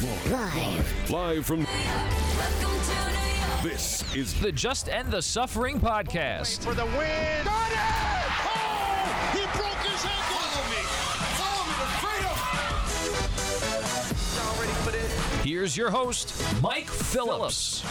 Live. Live from. This is The Just End the Suffering podcast. for the win. Got it! Oh! He broke his ankle. Follow me. Follow me to freedom. Here's your host, Mike Phillips.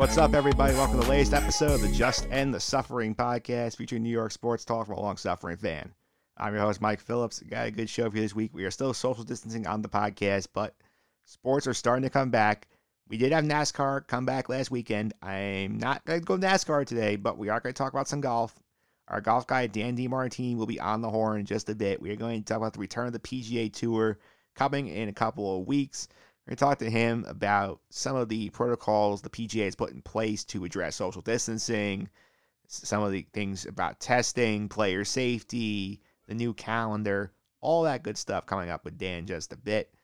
What's up, everybody? Welcome to the latest episode of the Just End the Suffering podcast featuring New York sports talk from a long suffering fan. I'm your host, Mike Phillips. Got a good show for you this week. We are still social distancing on the podcast, but sports are starting to come back. We did have NASCAR come back last weekend. I'm not going to go NASCAR today, but we are going to talk about some golf. Our golf guy, Dan DiMartine, will be on the horn in just a bit. We are going to talk about the return of the PGA Tour coming in a couple of weeks. We're going to talk to him about some of the protocols the PGA has put in place to address social distancing, some of the things about testing, player safety, the new calendar, all that good stuff coming up with Dan just a bit.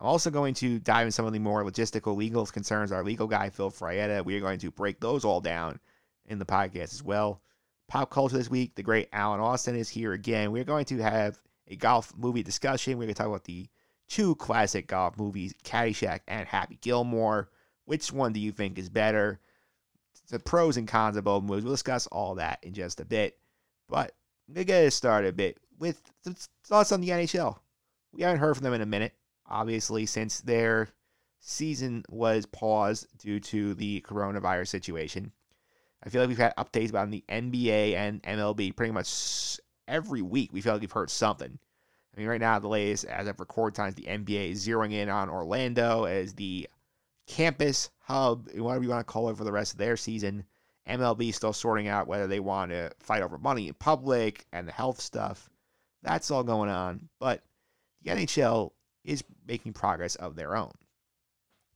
I'm also going to dive in some of the more logistical legal concerns. Our legal guy, Phil Fraietta, we are going to break those all down in the podcast as well. Pop culture this week, the great Alan Austin is here again. We're going to have a golf movie discussion. We're going to talk about the two classic golf movies, Caddyshack and Happy Gilmore. Which one do you think is better? The pros and cons of both movies. We'll discuss all that in just a bit. But to get us started a bit with thoughts on the NHL. We haven't heard from them in a minute, obviously, since their season was paused due to the coronavirus situation. I feel like we've had updates about the NBA and MLB pretty much every week. We feel like we've heard something. I mean, right now, the latest, as of record times, the NBA is zeroing in on Orlando as the campus hub, whatever you want to call it, for the rest of their season. MLB still sorting out whether they want to fight over money in public and the health stuff. That's all going on. But the NHL is making progress of their own.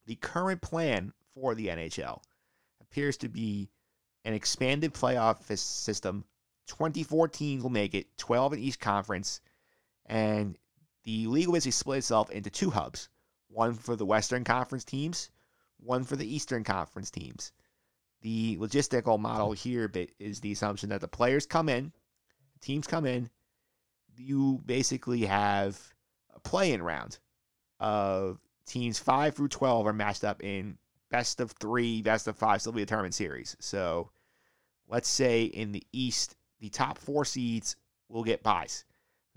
The current plan for the NHL appears to be an expanded playoff system. 24 teams will make it, 12 in each conference, and the league basically split itself into two hubs one for the Western Conference teams, one for the Eastern Conference teams. The logistical model here is the assumption that the players come in, teams come in, you basically have a play-in round of teams five through twelve are matched up in best of three, best of five, still be tournament series. So let's say in the East, the top four seeds will get buys.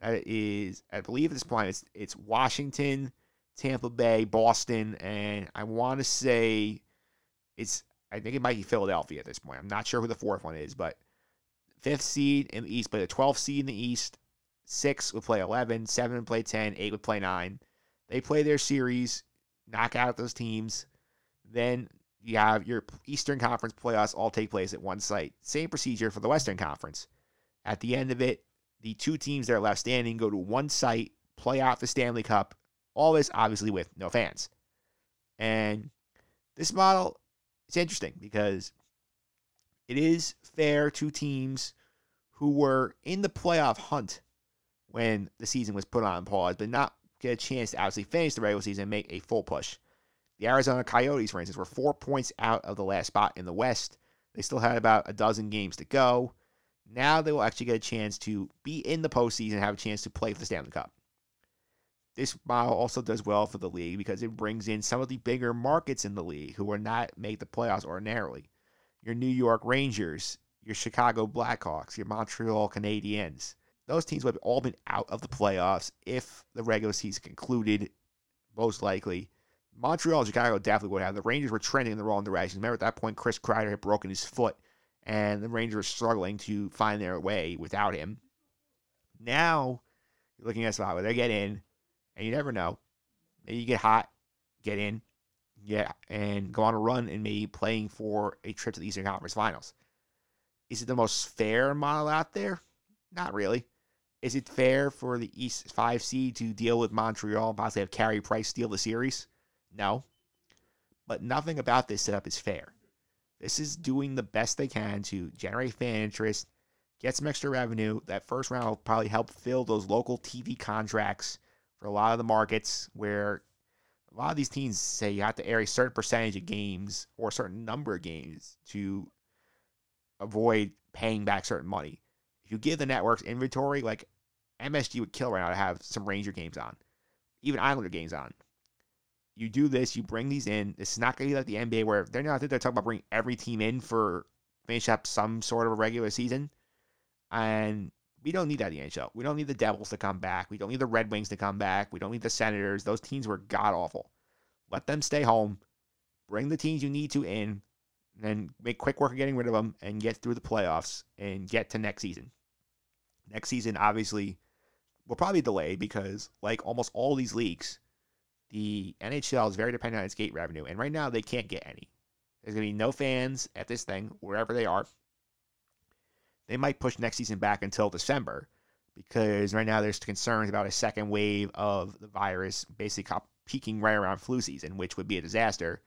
That is, I believe at this point it's it's Washington, Tampa Bay, Boston, and I want to say it's I think it might be Philadelphia at this point. I'm not sure who the fourth one is, but fifth seed in the East, but the 12th seed in the East. Six would play 11, seven would play 10, eight would play nine. They play their series, knock out those teams. Then you have your Eastern Conference playoffs all take place at one site. Same procedure for the Western Conference. At the end of it, the two teams that are left standing go to one site, play out the Stanley Cup. All this obviously with no fans. And this model is interesting because it is fair to teams who were in the playoff hunt when the season was put on pause, but not get a chance to actually finish the regular season and make a full push. The Arizona Coyotes, for instance, were four points out of the last spot in the West. They still had about a dozen games to go. Now they will actually get a chance to be in the postseason and have a chance to play for the Stanley Cup. This model also does well for the league because it brings in some of the bigger markets in the league who will not make the playoffs ordinarily. Your New York Rangers, your Chicago Blackhawks, your Montreal Canadiens. Those teams would have all been out of the playoffs if the regular season concluded, most likely. Montreal and Chicago definitely would have. The Rangers were trending in the wrong direction. Remember at that point, Chris Kreider had broken his foot, and the Rangers struggling to find their way without him. Now, you're looking at a spot where they get in, and you never know. Maybe you get hot, get in, yeah, and go on a run and maybe playing for a trip to the Eastern Conference Finals. Is it the most fair model out there? Not really. Is it fair for the East five seed to deal with Montreal and possibly have Carey Price steal the series? No. But nothing about this setup is fair. This is doing the best they can to generate fan interest, get some extra revenue. That first round will probably help fill those local TV contracts for a lot of the markets where a lot of these teams say you have to air a certain percentage of games or a certain number of games to avoid paying back certain money. If you give the networks inventory, like MSG would kill right now to have some Ranger games on, even Islander games on. You do this, you bring these in. It's not going to be like the NBA where they're not. I think they're talking about bringing every team in for finish up some sort of a regular season, and we don't need that in the NHL. We don't need the Devils to come back. We don't need the Red Wings to come back. We don't need the Senators. Those teams were god awful. Let them stay home. Bring the teams you need to in, and then make quick work of getting rid of them and get through the playoffs and get to next season. Next season, obviously, will probably delay because, like almost all these leagues, the NHL is very dependent on its gate revenue, and right now they can't get any. There's going to be no fans at this thing, wherever they are. They might push next season back until December because right now there's concerns about a second wave of the virus basically peaking right around flu season, which would be a disaster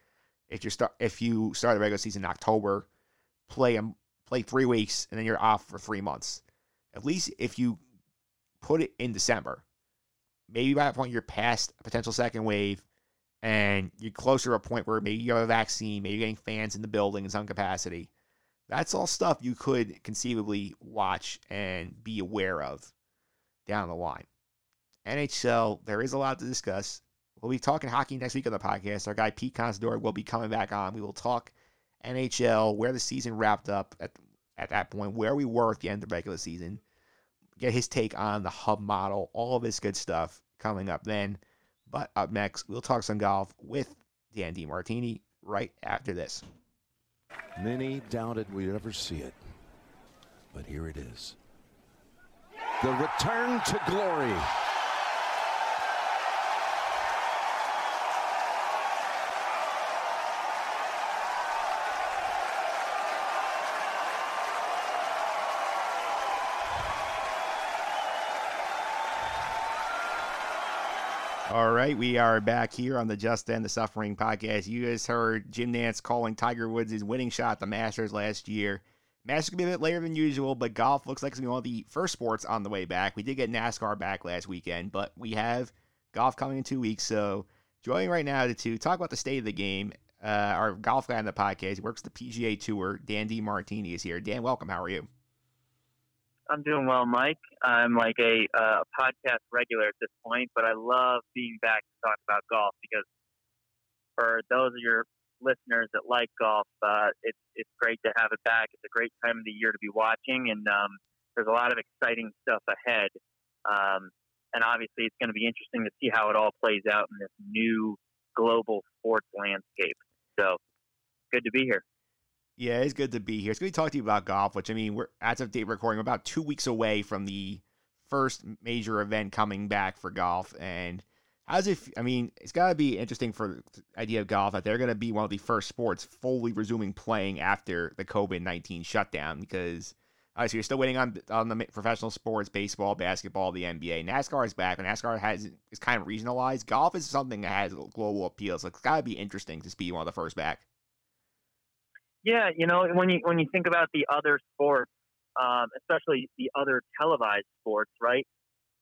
if you start if you start the regular season in October, play them play three weeks and then you're off for three months. At least if you put it in December, maybe by that point you're past a potential second wave and you're closer to a point where maybe you have a vaccine, maybe you're getting fans in the building in some capacity. That's all stuff you could conceivably watch and be aware of down the line. NHL, there is a lot to discuss. We'll be talking hockey next week on the podcast. Our guy Pete Considori will be coming back on. We will talk NHL, where the season wrapped up at at that point, where we were at the end of the regular season, get his take on the hub model, all this good stuff coming up then. But up next, we'll talk some golf with Dan Martini right after this. Many doubted we'd ever see it, but here it is. The return to glory. All right, we are back here on the Just End the Suffering podcast. You guys heard Jim Nantz calling Tiger Woods' winning shot the Masters last year. Masters could be a bit later than usual, but golf looks like it's going to be one of the first sports on the way back. We did get NASCAR back last weekend, but we have golf coming in two weeks. So joining right now to talk about the state of the game, uh, our golf guy on the podcast, works the PGA Tour, Dan Martini is here. Dan, welcome. How are you? I'm doing well, Mike. I'm like a uh, podcast regular at this point, but I love being back to talk about golf because for those of your listeners that like golf, uh, it's it's great to have it back. It's a great time of the year to be watching, and um, there's a lot of exciting stuff ahead. Um, and obviously, it's going to be interesting to see how it all plays out in this new global sports landscape. So, good to be here. Yeah, it's good to be here. It's good to talk to you about golf, which I mean, we're as of date recording, we're about two weeks away from the first major event coming back for golf. And how's it? I mean, it's got to be interesting for the idea of golf that they're going to be one of the first sports fully resuming playing after the COVID nineteen shutdown because. Obviously, you're still waiting on on the professional sports, baseball, basketball, the NBA. NASCAR is back, and NASCAR has is kind of regionalized. Golf is something that has global appeal, so it's got to be interesting to be one of the first back. Yeah, you know, when you when you think about the other sports, um, especially the other televised sports, right?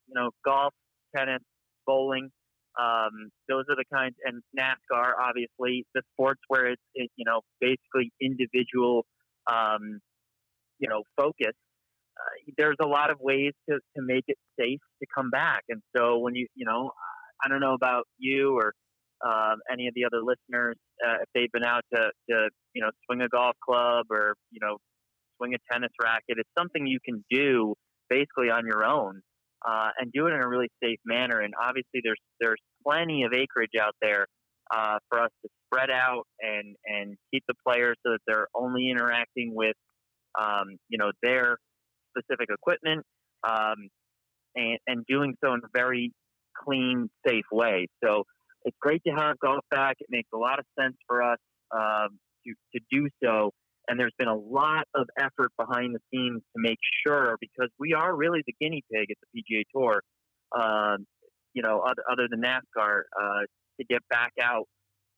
You know, golf, tennis, bowling. Um, those are the kinds, and NASCAR, obviously, the sports where it's, it, you know basically individual, um, you know, focus. Uh, there's a lot of ways to, to make it safe to come back, and so when you you know, I don't know about you or um, any of the other listeners, uh, if they've been out to, to, you know, swing a golf club or, you know, swing a tennis racket, it's something you can do basically on your own uh, and do it in a really safe manner. And obviously, there's there's plenty of acreage out there uh, for us to spread out and and keep the players so that they're only interacting with, um, you know, their specific equipment. Um, and, and doing so in a very clean, safe way. So it's great to have golf back. It makes a lot of sense for us um, to, to do so. And there's been a lot of effort behind the scenes to make sure, because we are really the guinea pig at the PGA Tour, um, you know, other, other than NASCAR, uh, to get back out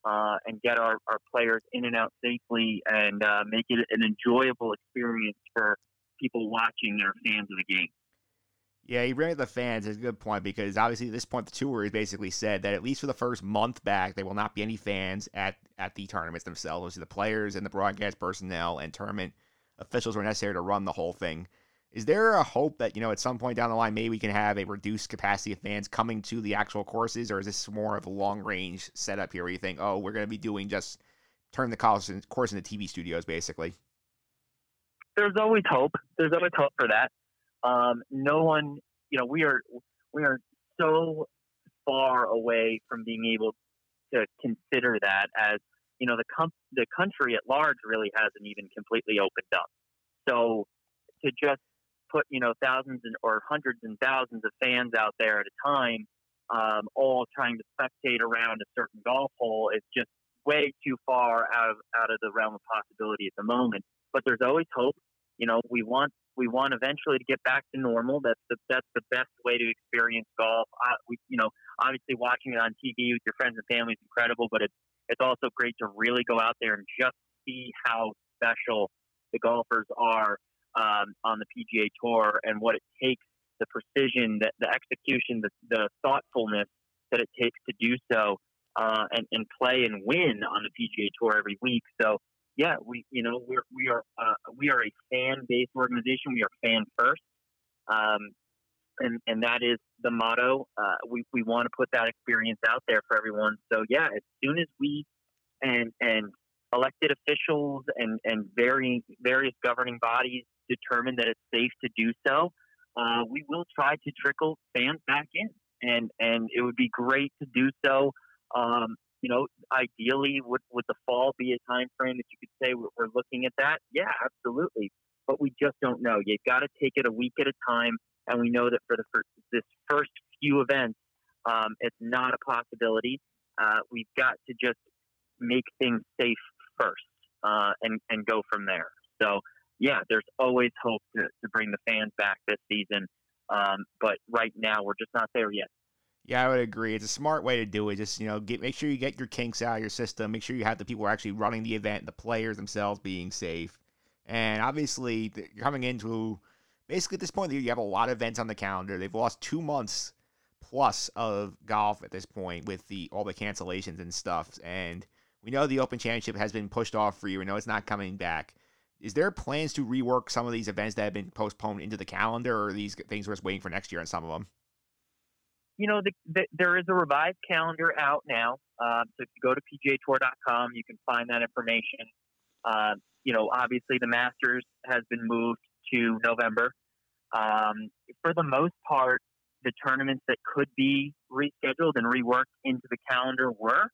uh, and get our, our players in and out safely and uh, make it an enjoyable experience for people watching their fans of the game. Yeah, you bring up the fans is a good point because obviously at this point the tour has basically said that at least for the first month back there will not be any fans at at the tournaments themselves. The players and the broadcast personnel and tournament officials were necessary to run the whole thing. Is there a hope that, you know, at some point down the line, maybe we can have a reduced capacity of fans coming to the actual courses, or is this more of a long range setup here where you think, oh, we're going to be doing just turn the course into TV studios, basically? There's always hope. There's always hope for that. Um, no one, you know, we are we are so far away from being able to consider that as you know the com- the country at large really hasn't even completely opened up. So to just put you know thousands and, or hundreds and thousands of fans out there at a time, um, all trying to spectate around a certain golf hole is just way too far out of out of the realm of possibility at the moment. But there's always hope. You know, we want we want eventually to get back to normal. That's the that's the best way to experience golf. Uh, we, you know, obviously watching it on TV with your friends and family is incredible, but it's it's also great to really go out there and just see how special the golfers are um, on the PGA Tour and what it takes, the precision, the, the execution, the, the thoughtfulness that it takes to do so uh, and, and play and win on the PGA Tour every week. So yeah, we you know we're we are uh, we are a fan based organization. We are fan first, um, and and that is the motto. Uh, we we want to put that experience out there for everyone. So yeah, as soon as we and and elected officials and and very various governing bodies determine that it's safe to do so, uh, we will try to trickle fans back in, and and it would be great to do so. Um, you know, ideally, would would the fall be a time frame that you could say we're, we're looking at that? Yeah, absolutely. But we just don't know. You've got to take it a week at a time, and we know that for the for this first few events, um, it's not a possibility. Uh, we've got to just make things safe first, uh, and and go from there. So yeah, there's always hope to, to bring the fans back this season. Um, but right now, we're just not there yet. Yeah, I would agree. It's a smart way to do it. Just you know, get make sure you get your kinks out of your system. Make sure you have the people actually running the event, the players themselves being safe, and obviously you're coming into basically at this point, you have a lot of events on the calendar. They've lost two months plus of golf at this point with the all the cancellations and stuff. And we know the Open Championship has been pushed off for you. We know it's not coming back. Is there plans to rework some of these events that have been postponed into the calendar, or these things we're just waiting for next year on some of them? You know, the, the, there is a revised calendar out now. Uh, so if you go to pgatour.com, you can find that information. Uh, you know, obviously the Masters has been moved to November. Um, for the most part, the tournaments that could be rescheduled and reworked into the calendar were.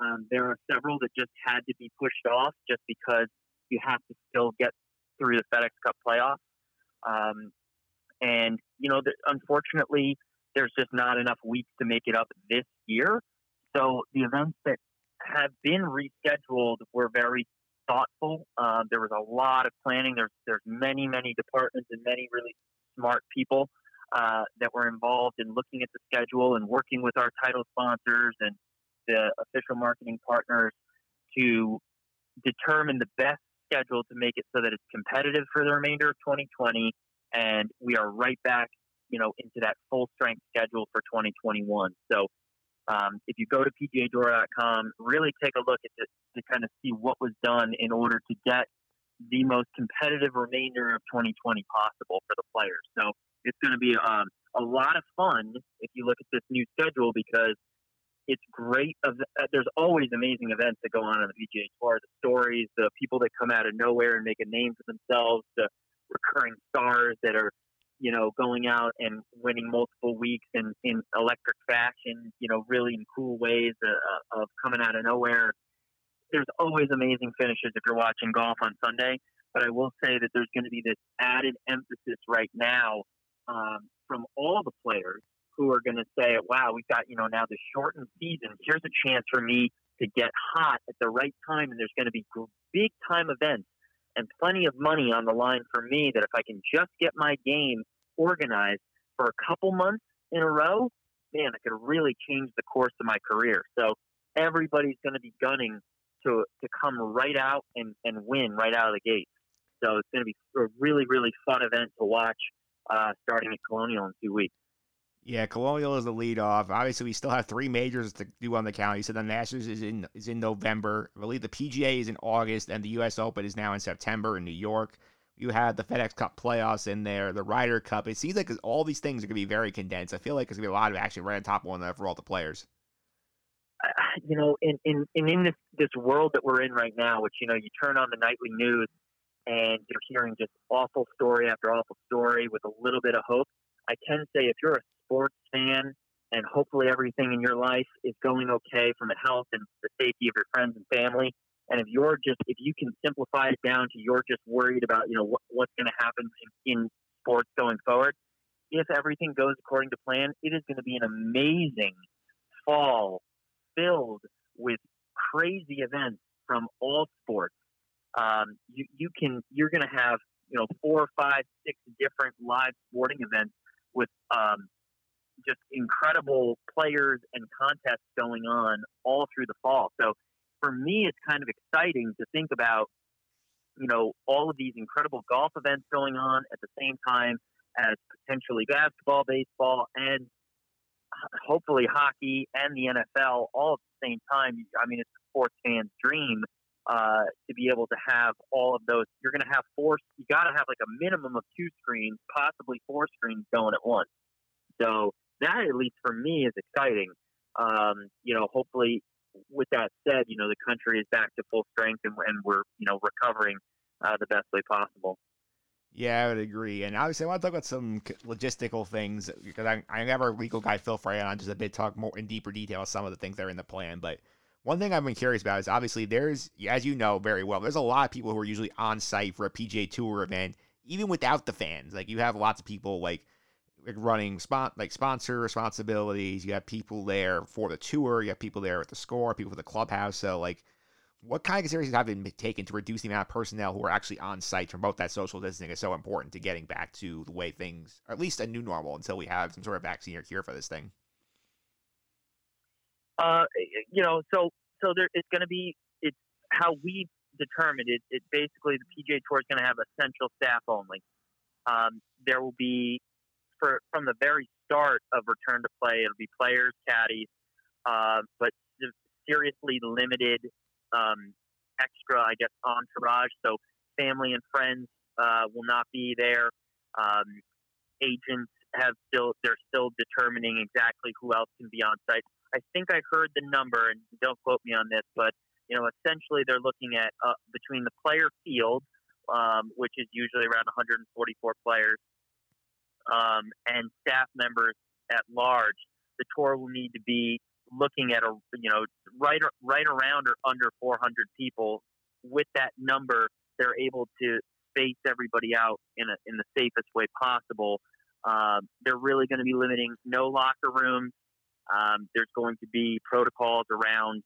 Um, there are several that just had to be pushed off just because you have to still get through the FedEx Cup playoffs. Um, and, you know, the, unfortunately, there's just not enough weeks to make it up this year. So the events that have been rescheduled were very thoughtful. Uh, there was a lot of planning. There's there's many many departments and many really smart people uh, that were involved in looking at the schedule and working with our title sponsors and the official marketing partners to determine the best schedule to make it so that it's competitive for the remainder of 2020. And we are right back you know, into that full strength schedule for 2021. So um, if you go to pgatour.com, really take a look at this to kind of see what was done in order to get the most competitive remainder of 2020 possible for the players. So it's going to be um, a lot of fun if you look at this new schedule because it's great. Uh, there's always amazing events that go on on the PGA Tour. The stories, the people that come out of nowhere and make a name for themselves, the recurring stars that are you know, going out and winning multiple weeks in, in electric fashion, you know, really in cool ways uh, uh, of coming out of nowhere. There's always amazing finishes if you're watching golf on Sunday, but I will say that there's going to be this added emphasis right now um, from all the players who are going to say, wow, we've got, you know, now the shortened season. Here's a chance for me to get hot at the right time, and there's going to be big time events and plenty of money on the line for me that if I can just get my game organized for a couple months in a row, man, I could really change the course of my career. So everybody's going to be gunning to to come right out and, and win right out of the gate. So it's going to be a really, really fun event to watch uh, starting at Colonial in two weeks. Yeah, Colonial is the lead off. Obviously, we still have three majors to do on the calendar. You said the Masters is in is in November. I believe the PGA is in August, and the U.S. Open is now in September in New York. You had the FedEx Cup playoffs in there, the Ryder Cup. It seems like all these things are going to be very condensed. I feel like there's going to be a lot of action right on top of one for all the players. You know, in in in, in this this world that we're in right now, which you know, you turn on the nightly news and you're hearing just awful story after awful story with a little bit of hope. I can say if you're a sports fan and hopefully everything in your life is going okay from a health and the safety of your friends and family, and if you're just, if you can simplify it down to you're just worried about, you know, what, what's going to happen in, in sports going forward, if everything goes according to plan, it is going to be an amazing fall filled with crazy events from all sports. Um, you, you can, you're going to have, you know, four, five, six different live sporting events with um, just incredible players and contests going on all through the fall. So for me, it's kind of exciting to think about, you know, all of these incredible golf events going on at the same time as potentially basketball, baseball, and hopefully hockey and the NFL all at the same time. I mean, it's a sports fan's dream uh, to be able to have all of those. You're going to have four. You got to have like a minimum of two screens, possibly four screens going at once. So that, at least for me, is exciting. Um, you know, hopefully with that said, you know, the country is back to full strength and, and we're, you know, recovering uh, the best way possible. Yeah, I would agree. And obviously, I want to talk about some logistical things because I, I have our legal guy, Phil Frey, on just a bit, talk more in deeper detail some of the things that are in the plan. But one thing I've been curious about is obviously there's, as you know very well, there's a lot of people who are usually on site for a PGA Tour event, even without the fans. Like, you have lots of people like like running spot like sponsor responsibilities. You have people there for the tour. You have people there at the score. People for the clubhouse. So like, what kind of considerations have been taken to reduce the amount of personnel who are actually on site from both that social distancing is so important to getting back to the way things, or at least a new normal until we have some sort of vaccine or cure for this thing. Uh, you know, so so there it's going to be it's how we determined it. It basically the PGA Tour is going to have essential staff only. Um, there will be for from the very start of return to play. It'll be players, caddies, uh, but seriously limited um, extra, I guess, entourage. So family and friends uh, will not be there. Um, agents have still they're still determining exactly who else can be on site. I think I heard the number, and don't quote me on this, but you know, essentially they're looking at uh, between the player field, um, which is usually around 144 players, um, and staff members at large, the tour will need to be looking at a you know right right around or under 400 people. With that number, they're able to space everybody out in a, in the safest way possible. Um, they're really going to be limiting no locker rooms. Um, there's going to be protocols around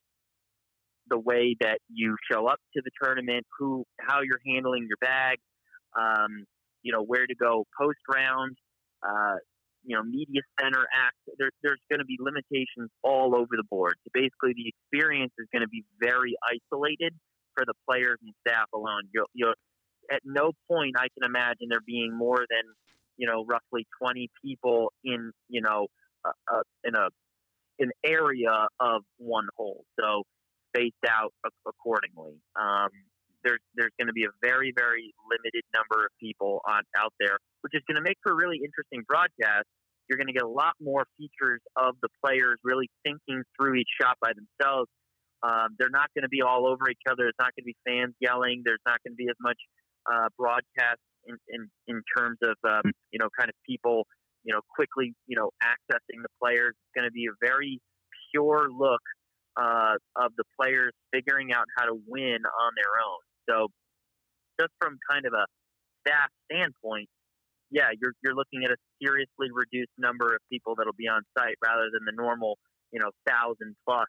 the way that you show up to the tournament, who, how you're handling your bag, um, you know, where to go post round, uh, you know, media center act. There, there's going to be limitations all over the board. So basically, the experience is going to be very isolated for the players and staff alone. You'll, you'll, at no point I can imagine there being more than you know roughly 20 people in you know uh, uh, in a an area of one hole. So spaced out accordingly. Um, there's there's going to be a very very limited number of people on out there, which is going to make for a really interesting broadcast. You're going to get a lot more features of the players really thinking through each shot by themselves. Um, they're not going to be all over each other. There's not going to be fans yelling. There's not going to be as much uh, broadcast in, in in terms of um, you know kind of people you know quickly you know accessing the players. It's going to be a very pure look uh, of the players figuring out how to win on their own. So, just from kind of a staff standpoint, yeah, you're you're looking at a seriously reduced number of people that'll be on site rather than the normal, you know, thousand plus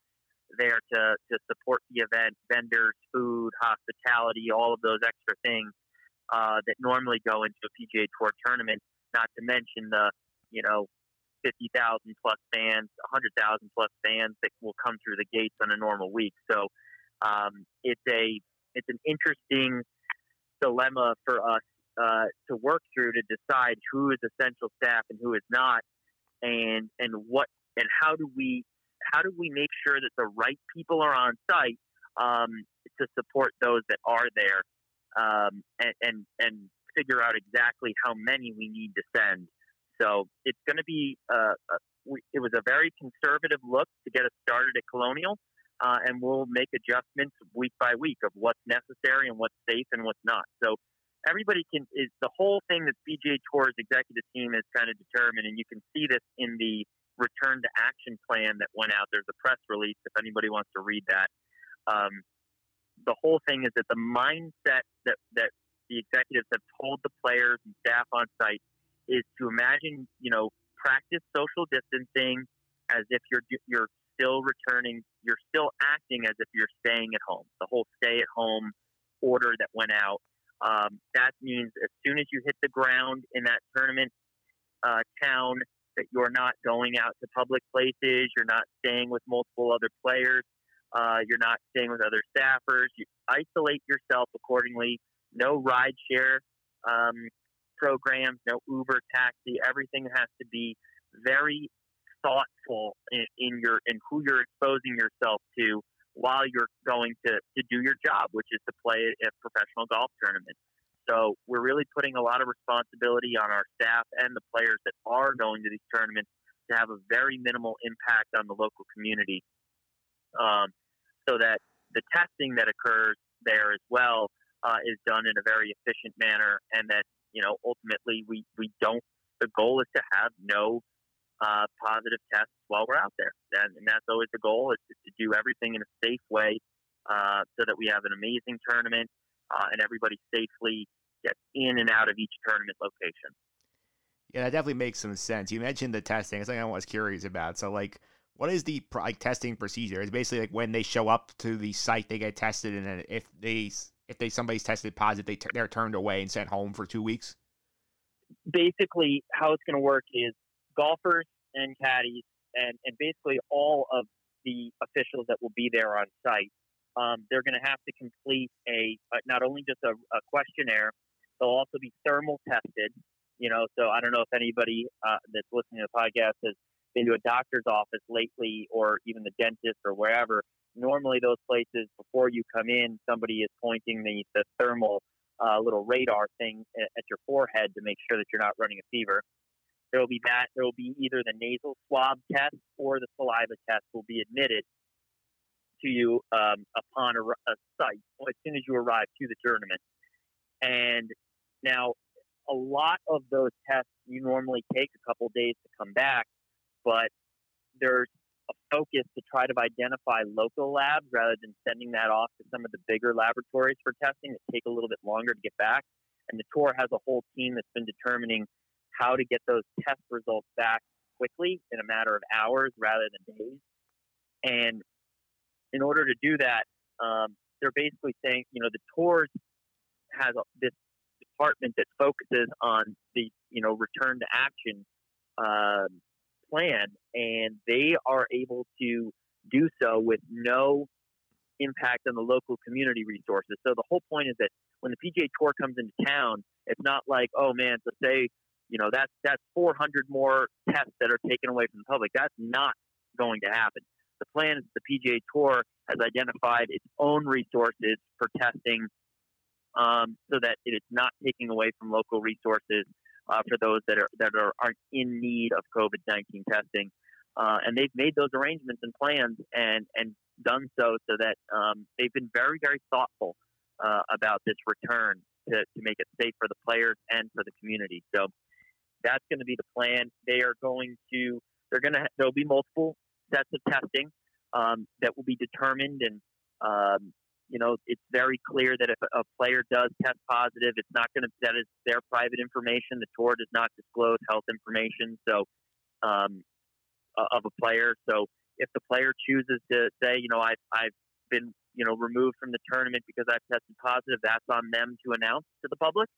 there to to support the event, vendors, food, hospitality, all of those extra things uh, that normally go into a PGA Tour tournament. Not to mention the, you know, fifty thousand plus fans, hundred thousand plus fans that will come through the gates on a normal week. So um, it's a it's an interesting dilemma for us uh, to work through to decide who is essential staff and who is not, and and what and how do we how do we make sure that the right people are on site um, to support those that are there, um, and, and and figure out exactly how many we need to send. So it's going to be. Uh, a, we, it was a very conservative look to get us started at Colonial, uh, and we'll make adjustments week by week of what's necessary and what's safe and what's not. So everybody can is the whole thing that PGA Tour's executive team is kind of determined, and you can see this in the return to action plan that went out. There's a press release if anybody wants to read that. Um, the whole thing is that the mindset that that the executives have told the players and staff on site is to imagine, you know, practice social distancing as if you're you're still returning, you're still acting as if you're staying at home. The whole stay at home order that went out. Um, that means as soon as you hit the ground in that tournament uh, town, that you're not going out to public places, you're not staying with multiple other players, uh, you're not staying with other staffers. You isolate yourself accordingly. No ride share um, programs, no Uber, taxi. Everything has to be very thoughtful in, in your in who you're exposing yourself to while you're going to, to do your job, which is to play a professional golf tournament. So we're really putting a lot of responsibility on our staff and the players that are going to these tournaments to have a very minimal impact on the local community, um, so that the testing that occurs there as well uh, is done in a very efficient manner, and that you know ultimately we we don't. The goal is to have no uh, positive tests while we're out there, and, and that's always the goal is to, to do everything in a safe way, uh, so that we have an amazing tournament uh, and everybody safely gets in and out of each tournament location. Yeah, that definitely makes some sense. You mentioned the testing. It's something I was curious about. So, like, what is the like testing procedure? It's basically like when they show up to the site, they get tested, and then if they if they somebody's tested positive, they t- they're turned away and sent home for two weeks. Basically, how it's going to work is golfers and caddies, and and basically all of the officials that will be there on site um, they're going to have to complete a uh, not only just a, a, questionnaire, they'll also be thermal tested. You know, so I don't know if anybody uh, that's listening to the podcast has been to a doctor's office lately, or even the dentist or wherever. Normally, those places before you come in, somebody is pointing the the thermal uh, little radar thing at your forehead to make sure that you're not running a fever. There will be that. There will be either the nasal swab test or the saliva test will be admitted to you um, upon a, a site as soon as you arrive to the tournament. And now, a lot of those tests you normally take a couple days to come back, but there's a focus to try to identify local labs rather than sending that off to some of the bigger laboratories for testing that take a little bit longer to get back. And the tour has a whole team that's been determining how to get those test results back quickly in a matter of hours rather than days. And in order to do that, um, they're basically saying, you know, the tours has this department that focuses on the, you know, return to action um, plan, and they are able to do so with no impact on the local community resources. So the whole point is that when the PGA Tour comes into town, it's not like, oh man, so say, you know, that's that's 400 more tests that are taken away from the public. That's not going to happen the plan is the PGA Tour has identified its own resources for testing um, so that it is not taking away from local resources uh, for those that are that are aren't in need of COVID nineteen testing. Uh, and they've made those arrangements and plans and and done so so that um, they've been very very thoughtful uh, about this return to, to make it safe for the players and for the community. So that's going to be the plan. They are going to they're going to there'll be multiple sets of testing um, that will be determined. And, um, you know, it's very clear that if a player does test positive, it's not going to, that is their private information. The tour does not disclose health information. So, um, of a player. So if the player chooses to say, you know, I've, I've been, you know, removed from the tournament because I've tested positive, that's on them to announce to the public.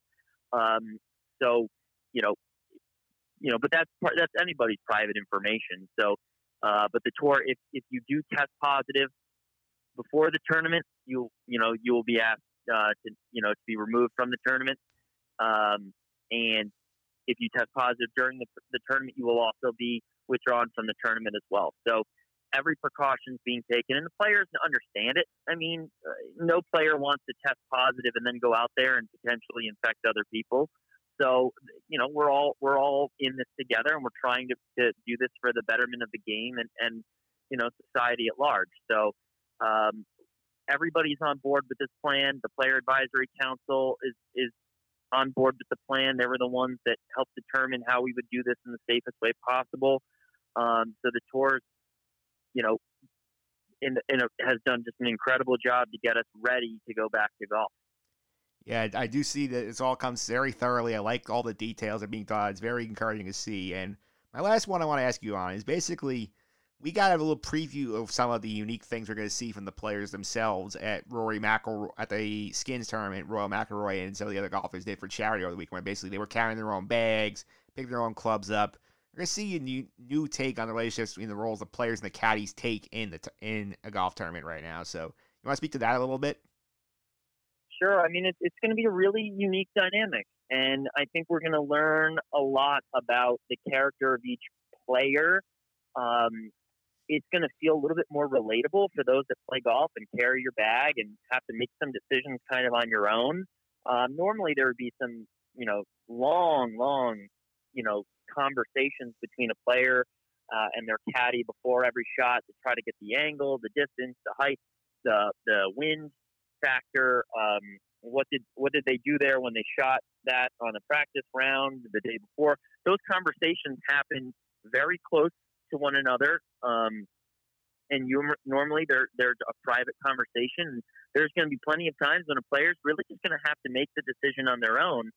Um, so, you know, you know, but that's that's anybody's private information. So uh, but the tour, if, if you do test positive before the tournament, you you know you will be asked uh, to you know to be removed from the tournament. Um, and if you test positive during the, the tournament, you will also be withdrawn from the tournament as well. So every precaution is being taken, and the players understand it. I mean, uh, no player wants to test positive and then go out there and potentially infect other people. So, you know, we're all we're all in this together, and we're trying to, to do this for the betterment of the game and and you know society at large. So, um, everybody's on board with this plan. The player advisory council is is on board with the plan. They were the ones that helped determine how we would do this in the safest way possible. Um, so the tours, you know, in, in a, has done just an incredible job to get us ready to go back to golf. Yeah, I do see that it's all comes very thoroughly. I like all the details are being thought. It's very encouraging to see. And my last one I want to ask you on is basically we got a little preview of some of the unique things we're going to see from the players themselves at Rory McIlroy at the skins tournament. Rory McIlroy and some of the other golfers did for charity over the weekend. Where basically they were carrying their own bags, picking their own clubs up. We're going to see a new new take on the relationships between the roles the players and the caddies take in the in a golf tournament right now. So you want to speak to that a little bit? Sure. I mean, it's, it's going to be a really unique dynamic. And I think we're going to learn a lot about the character of each player. Um, it's going to feel a little bit more relatable for those that play golf and carry your bag and have to make some decisions kind of on your own. Um, normally, there would be some, you know, long, long, you know, conversations between a player uh, and their caddy before every shot to try to get the angle, the distance, the height, the the wind factor. Um, what did what did they do there when they shot that on a practice round the day before? Those conversations happen very close to one another. Um, and you normally they're they're a private conversation. There's going to be plenty of times when a player's really just going to have to make the decision on their own.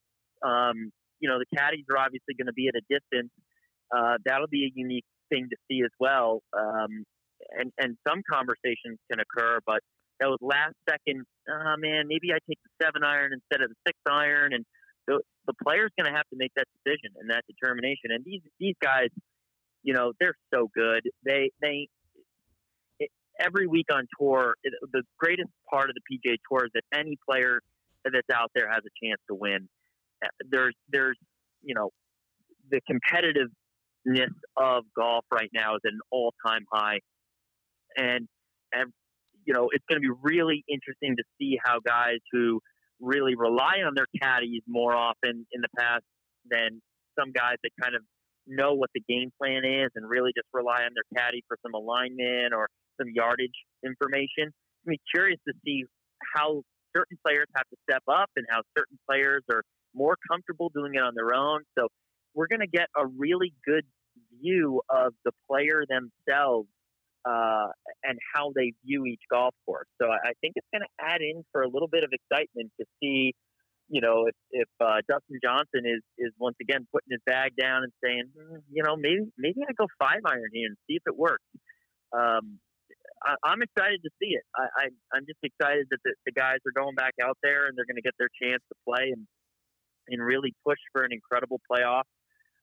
Um, you know, the caddies are obviously going to be at a distance. Uh, that'll be a unique thing to see as well. Um, and and some conversations can occur, but that was last second. Oh man, maybe I take the seven iron instead of the six iron, and the the player's going to have to make that decision and that determination. And these these guys, you know, they're so good. They they it, every week on tour, it, the greatest part of the PGA Tour is that any player that's out there has a chance to win. There's there's you know the competitiveness of golf right now is at an all time high, and and you know, it's going to be really interesting to see how guys who really rely on their caddies more often in the past than some guys that kind of know what the game plan is and really just rely on their caddy for some alignment or some yardage information. I'm curious to see how certain players have to step up and how certain players are more comfortable doing it on their own. So we're going to get a really good view of the player themselves uh, and how they view each golf course. So I think it's going to add in for a little bit of excitement to see, you know, if, if uh, Dustin Johnson is is once again putting his bag down and saying, mm, you know, maybe maybe I go five iron here and see if it works. Um, I, I'm excited to see it. I, I I'm just excited that the, the guys are going back out there and they're going to get their chance to play and and really push for an incredible playoff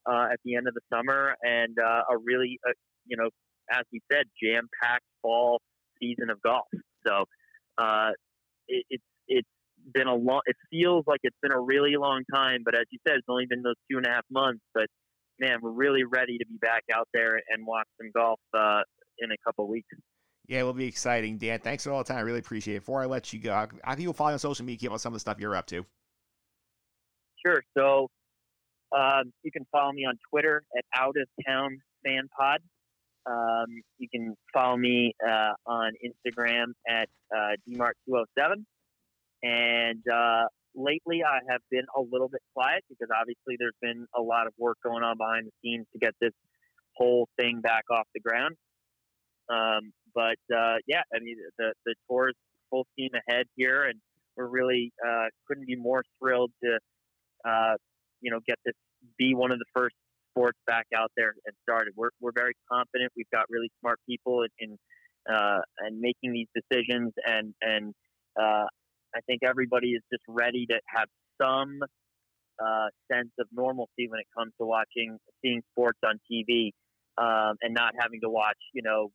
uh, at the end of the summer and uh, a really uh, you know as we said, jam packed fall season of golf. So uh, it, it's it's been a long. It feels like it's been a really long time, but as you said, it's only been those two and a half months. But man, we're really ready to be back out there and watch some golf uh, in a couple weeks. Yeah, it will be exciting, Dan. Thanks for all the time. I really appreciate it. Before I let you go, I think you'll follow on social media about some of the stuff you're up to. Sure. So um, you can follow me on Twitter at Out of Town Fan Pod. Um, you can follow me uh, on Instagram at uh, dmart207. And uh, lately, I have been a little bit quiet because obviously there's been a lot of work going on behind the scenes to get this whole thing back off the ground. Um, but uh, yeah, I mean the the tour's full steam ahead here, and we're really uh, couldn't be more thrilled to uh, you know get this be one of the first sports back out there and started. We're, we're very confident. We've got really smart people in, in uh, and making these decisions, and and uh, I think everybody is just ready to have some uh, sense of normalcy when it comes to watching, seeing sports on TV, um, and not having to watch, you know,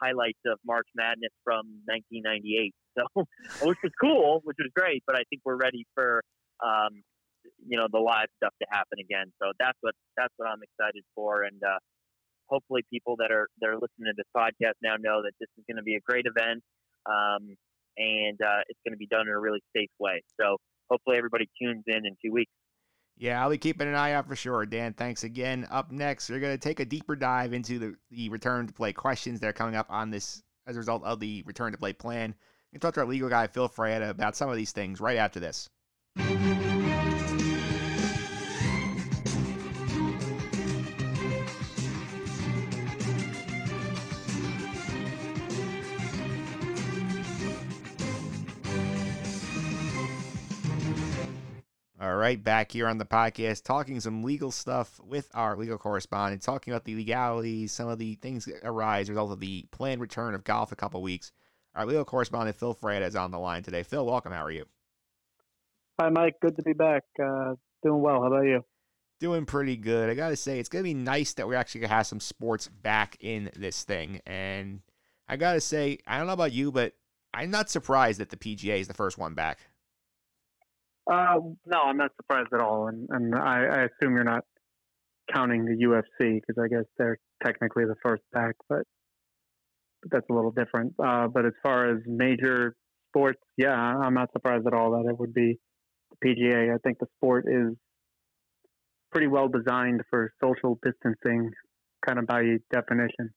highlights of March Madness from 1998. So, which was cool, which was great, but I think we're ready for um, you know the live stuff to happen again. So that's what that's what I'm excited for, and uh, hopefully people that are that are listening to this podcast now know that this is going to be a great event, um, and uh, it's going to be done in a really safe way. So hopefully everybody tunes in in two weeks. Yeah, I'll be keeping an eye out for sure. Dan, thanks again. Up next, we're going to take a deeper dive into the, the return to play questions that are coming up on this as a result of the return to play plan. And talk to our legal guy, Phil Fraietta, about some of these things right after this. Right, back here on the podcast, talking some legal stuff with our legal correspondent, talking about the legalities, some of the things that arise as a result of the planned return of golf a couple weeks. Our legal correspondent, Phil Fraietta, is on the line today. Phil, welcome. How are you? Hi, Mike. Good to be back. Uh, doing well. How about you? Doing pretty good. I got to say, it's going to be nice that we're actually going to have some sports back in this thing. And I got to say, I don't know about you, but I'm not surprised that the PGA is the first one back. Uh, no, I'm not surprised at all, and and I, I assume you're not counting the UFC because I guess they're technically the first back, but, but that's a little different. Uh, but as far as major sports, yeah, I'm not surprised at all that it would be the PGA. I think the sport is pretty well designed for social distancing, kind of by definition.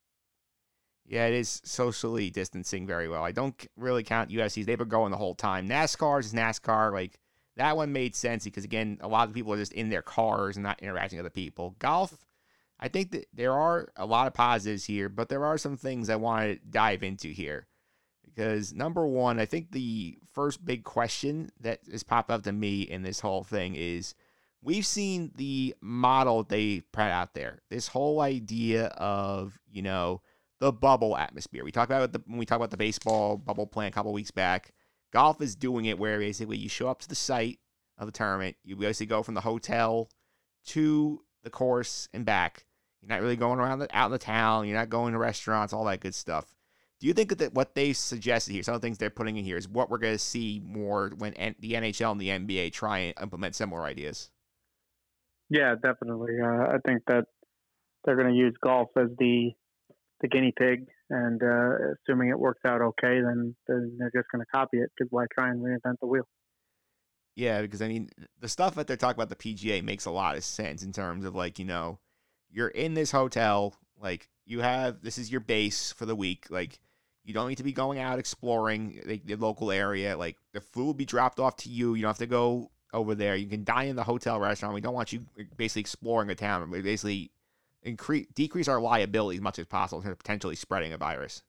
Yeah, it is socially distancing very well. I don't really count UFCs; they've been going the whole time. NASCAR is NASCAR, like that one made sense because again, a lot of people are just in their cars and not interacting with other people. Golf, I think that there are a lot of positives here, but there are some things I want to dive into here. Because number one, I think the first big question that has popped up to me in this whole thing is we've seen the model they put out there. This whole idea of, you know, the bubble atmosphere. We talked about the, when we talked about the baseball bubble plan a couple weeks back. Golf is doing it where basically you show up to the site of the tournament, you basically go from the hotel to the course and back. You're not really going around the, out in the town. You're not going to restaurants, all that good stuff. Do you think that what they suggested here, some of the things they're putting in here, is what we're going to see more when N- the NHL and the NBA try and implement similar ideas? Yeah, definitely. Uh, I think that they're going to use golf as the the guinea pig, and uh, assuming it works out okay, then, then they're just going to copy it. Because why try and reinvent the wheel? Yeah, because I mean, the stuff that they're talking about the PGA makes a lot of sense in terms of like you know, you're in this hotel, like you have this is your base for the week, like. You don't need to be going out exploring the, the local area. Like the food will be dropped off to you. You don't have to go over there. You can dine in the hotel restaurant. We don't want you basically exploring the town. We basically increase decrease our liability as much as possible in potentially spreading a virus.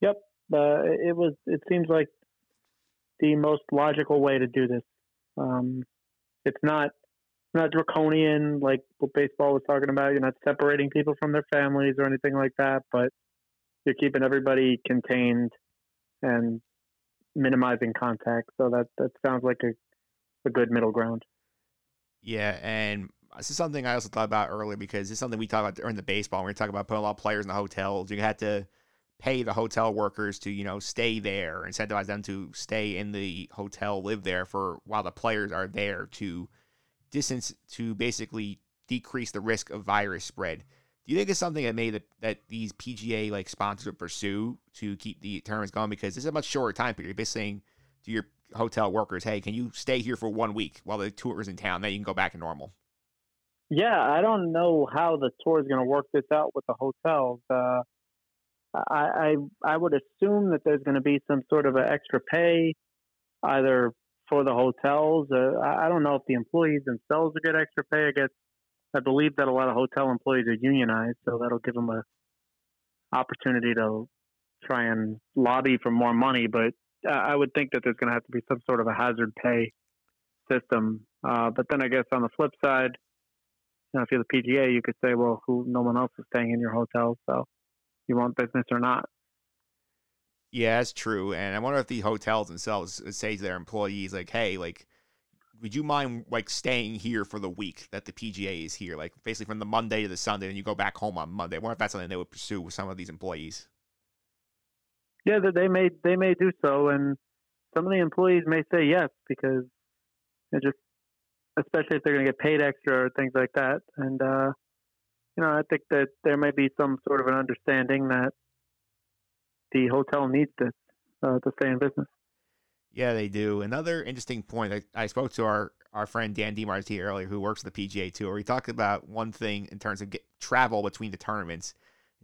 Yep, uh, it was. It seems like the most logical way to do this. Um, it's not not draconian like what baseball was talking about. You're not separating people from their families or anything like that, but you're keeping everybody contained and minimizing contact. So that that sounds like a a good middle ground. Yeah, and this is something I also thought about earlier because it's something we talk about during the baseball. We are talking about putting a lot of players in the hotels. You had to pay the hotel workers to, you know, stay there, incentivize them to stay in the hotel, live there for while the players are there to distance to basically decrease the risk of virus spread. Do you think it's something that made that, that these PGA like sponsors would pursue to keep the tournaments going? Because it's a much shorter time period. You're basically saying to your hotel workers, hey, can you stay here for one week while the tour is in town? Then you can go back to normal. Yeah, I don't know how the tour is going to work this out with the hotels. Uh, I, I I would assume that there's going to be some sort of an extra pay, either for the hotels. Uh, I don't know if the employees themselves will get extra pay. I guess I believe that a lot of hotel employees are unionized, so that'll give them a opportunity to try and lobby for more money. But I would think that there's going to have to be some sort of a hazard pay system. Uh, but then I guess on the flip side, know, if you're the PGA, you could say, well, who? No one else is staying in your hotel, so you want business or not. Yeah, that's true. And I wonder if the hotels themselves uh, say to their employees, like, hey, like, would you mind like staying here for the week that the PGA is here? Like basically from the Monday to the Sunday, and you go back home on Monday. I wonder if that's something they would pursue with some of these employees. Yeah, that they may they may do so, and some of the employees may say yes because it just, especially if they're going to get paid extra or things like that. And uh, you know, I think that there may be some sort of an understanding that the hotel needs this uh, to stay in business. Yeah, they do. Another interesting point. I, I spoke to our, our friend Dan DeMarti earlier, who works at the PGA Tour. He talked about one thing in terms of get, travel between the tournaments.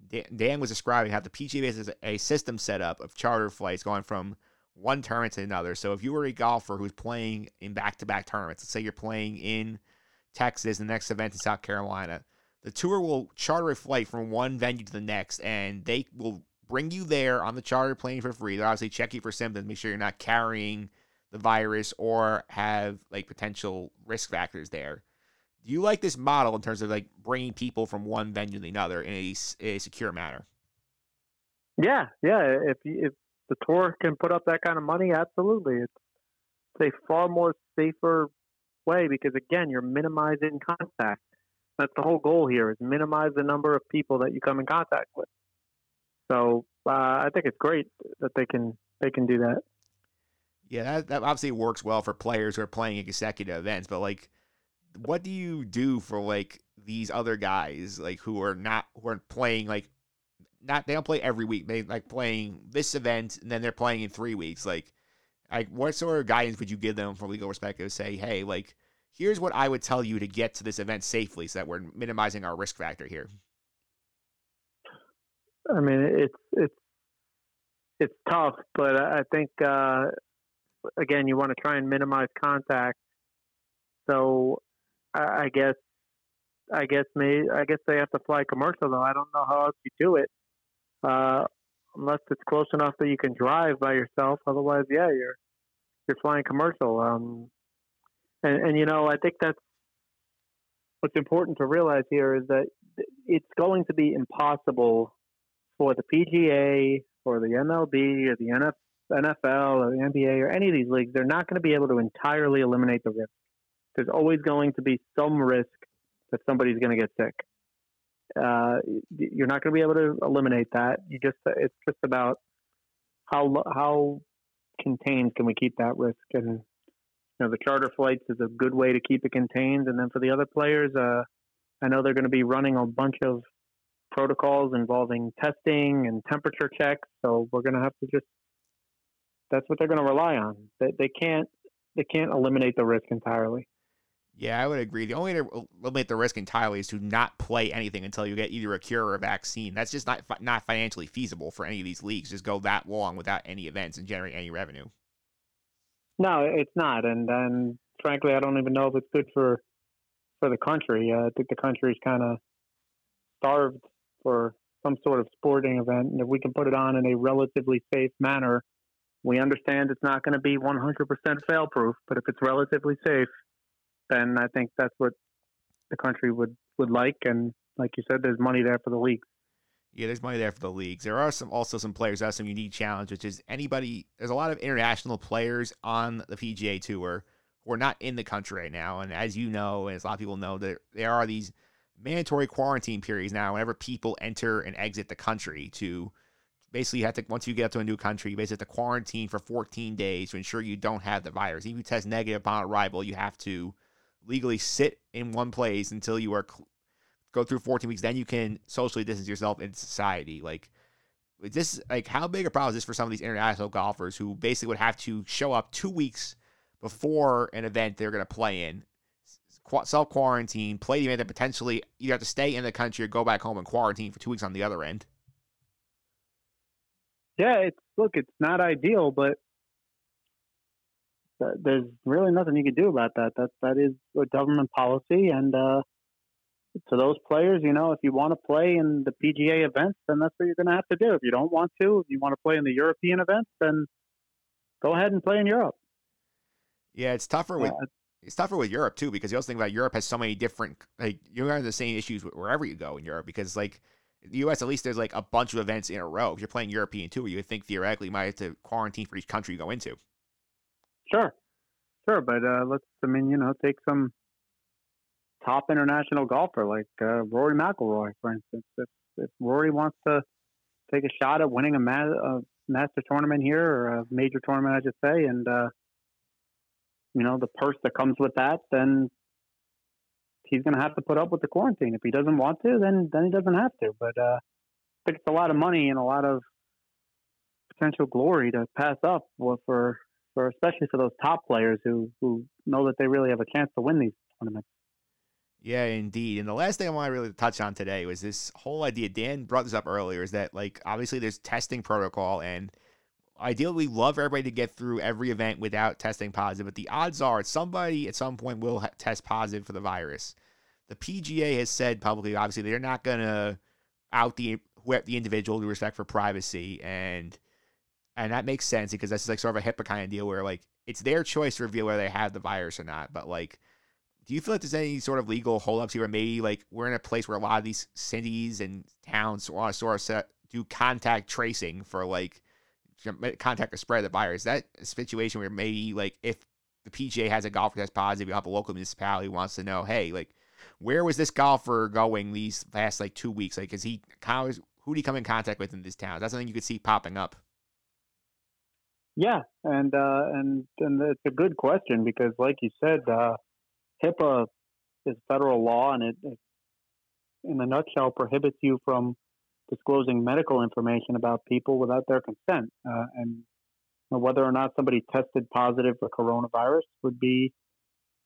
Dan, Dan was describing how the PGA has a system set up of charter flights going from one tournament to another. So if you were a golfer who's playing in back-to-back tournaments, let's say you're playing in Texas, the next event in South Carolina, the tour will charter a flight from one venue to the next, and they will bring you there on the charter plane for free. They'll obviously check you for symptoms, make sure you're not carrying the virus or have like potential risk factors there. Do you like this model in terms of like bringing people from one venue to another in a, a secure manner? Yeah, yeah. If if the tour can put up that kind of money, absolutely. It's, a far more safer way because again, you're minimizing contact. That's the whole goal here: is minimize the number of people that you come in contact with. So uh, I think it's great that they can they can do that. Yeah, that, that obviously works well for players who are playing consecutive events. But like, what do you do for like these other guys like who are not who aren't playing like not they don't play every week. They like playing this event and then they're playing in three weeks. Like, like what sort of guidance would you give them from legal perspective? Say, hey, like here's what I would tell you to get to this event safely so that we're minimizing our risk factor here? I mean, it's it's it's tough, but I think uh, again, you want to try and minimize contact. So, I, I guess, I guess me, I guess they have to fly commercial though. I don't know how else you do it, uh, unless it's close enough that you can drive by yourself. Otherwise, yeah, you're you're flying commercial. Um, and, and you know, I think that's what's important to realize here is that it's going to be impossible for the PGA or the MLB or the NFL or the NBA or any of these leagues. They're not going to be able to entirely eliminate the risk. There's always going to be some risk that somebody's going to get sick. Uh, you're not going to be able to eliminate that. You just it's just about how how contained can we keep that risk and You know, the charter flights is a good way to keep it contained. And then for the other players, uh, I know they're going to be running a bunch of protocols involving testing and temperature checks. So we're going to have to just that's what they're going to rely on. They, they can't they can't eliminate the risk entirely. Yeah, I would agree. The only way to eliminate the risk entirely is to not play anything until you get either a cure or a vaccine. That's just not not financially feasible for any of these leagues. Just go that long without any events and generate any revenue. No, it's not, and and frankly, I don't even know if it's good for for the country. Uh, I think the country's kind of starved for some sort of sporting event, and if we can put it on in a relatively safe manner, we understand it's not going to be 100% fail-proof, but if it's relatively safe, then I think that's what the country would would like. And like you said, there's money there for the leagues. Yeah, there's money there for the leagues. There are some also some players that have some unique challenge, which is anybody. There's a lot of international players on the PGA Tour who are not in the country right now, and as you know, and as a lot of people know, there there are these mandatory quarantine periods now. Whenever people enter and exit the country, to basically you have to once you get to a new country, you basically have to quarantine for 14 days to ensure you don't have the virus. Even if you test negative upon arrival, you have to legally sit in one place until you are go through 14 weeks, then you can socially distance yourself in society. Like this, like how big a problem is this for some of these international golfers who basically would have to show up two weeks before an event they're going to play in, self quarantine, play the event, and potentially you have to stay in the country or go back home and quarantine for two weeks on the other end. Yeah, it's look, it's not ideal, but there's really nothing you can do about that. That that is a government policy, and uh, to those players, you know, if you want to play in the PGA events, then that's what you're going to have to do. If you don't want to, if you want to play in the European events, then go ahead and play in Europe. Yeah, it's tougher with uh, it's tougher with Europe too because you also think about Europe has so many different like you're having the same issues wherever you go in Europe because like the U.S. at least there's like a bunch of events in a row. If you're playing European tour, you would think theoretically you might have to quarantine for each country you go into. Sure, sure, but uh, let's I mean you know take some top international golfer like uh, Rory McIlroy, for instance. If, if Rory wants to take a shot at winning a, ma- a master tournament here or a major tournament, I should say, and uh, you know the purse that comes with that, then he's going to have to put up with the quarantine. If he doesn't want to, then then he doesn't have to. But uh, I think it's a lot of money and a lot of potential glory to pass up for for especially for those top players who who know that they really have a chance to win these tournaments. Yeah, indeed. And the last thing I want to really touch on today was this whole idea. Dan brought this up earlier. Is that like obviously there's testing protocol, and ideally we love everybody to get through every event without testing positive. But the odds are somebody at some point will test positive for the virus. The PGA has said publicly, obviously they're not gonna out the the individual to respect for privacy, and and that makes sense because that's like sort of a HIPAA kind of deal where like it's their choice to reveal whether they have the virus or not. But like do you feel like there's any sort of legal holdups here? Maybe like we're in a place where a lot of these cities and towns want to sort of do contact tracing for like contact to spread the virus. Is that situation where maybe like if the PGA has a golfer test positive, you have a local municipality wants to know, hey, like where was this golfer going these last like two weeks? Like, is he is who did he come in contact with in this town? That's something you could see popping up. Yeah, and uh, and and it's a good question because, like you said, uh, HIPAA is federal law, and it, it, in a nutshell, prohibits you from disclosing medical information about people without their consent. Uh, and whether or not somebody tested positive for coronavirus would be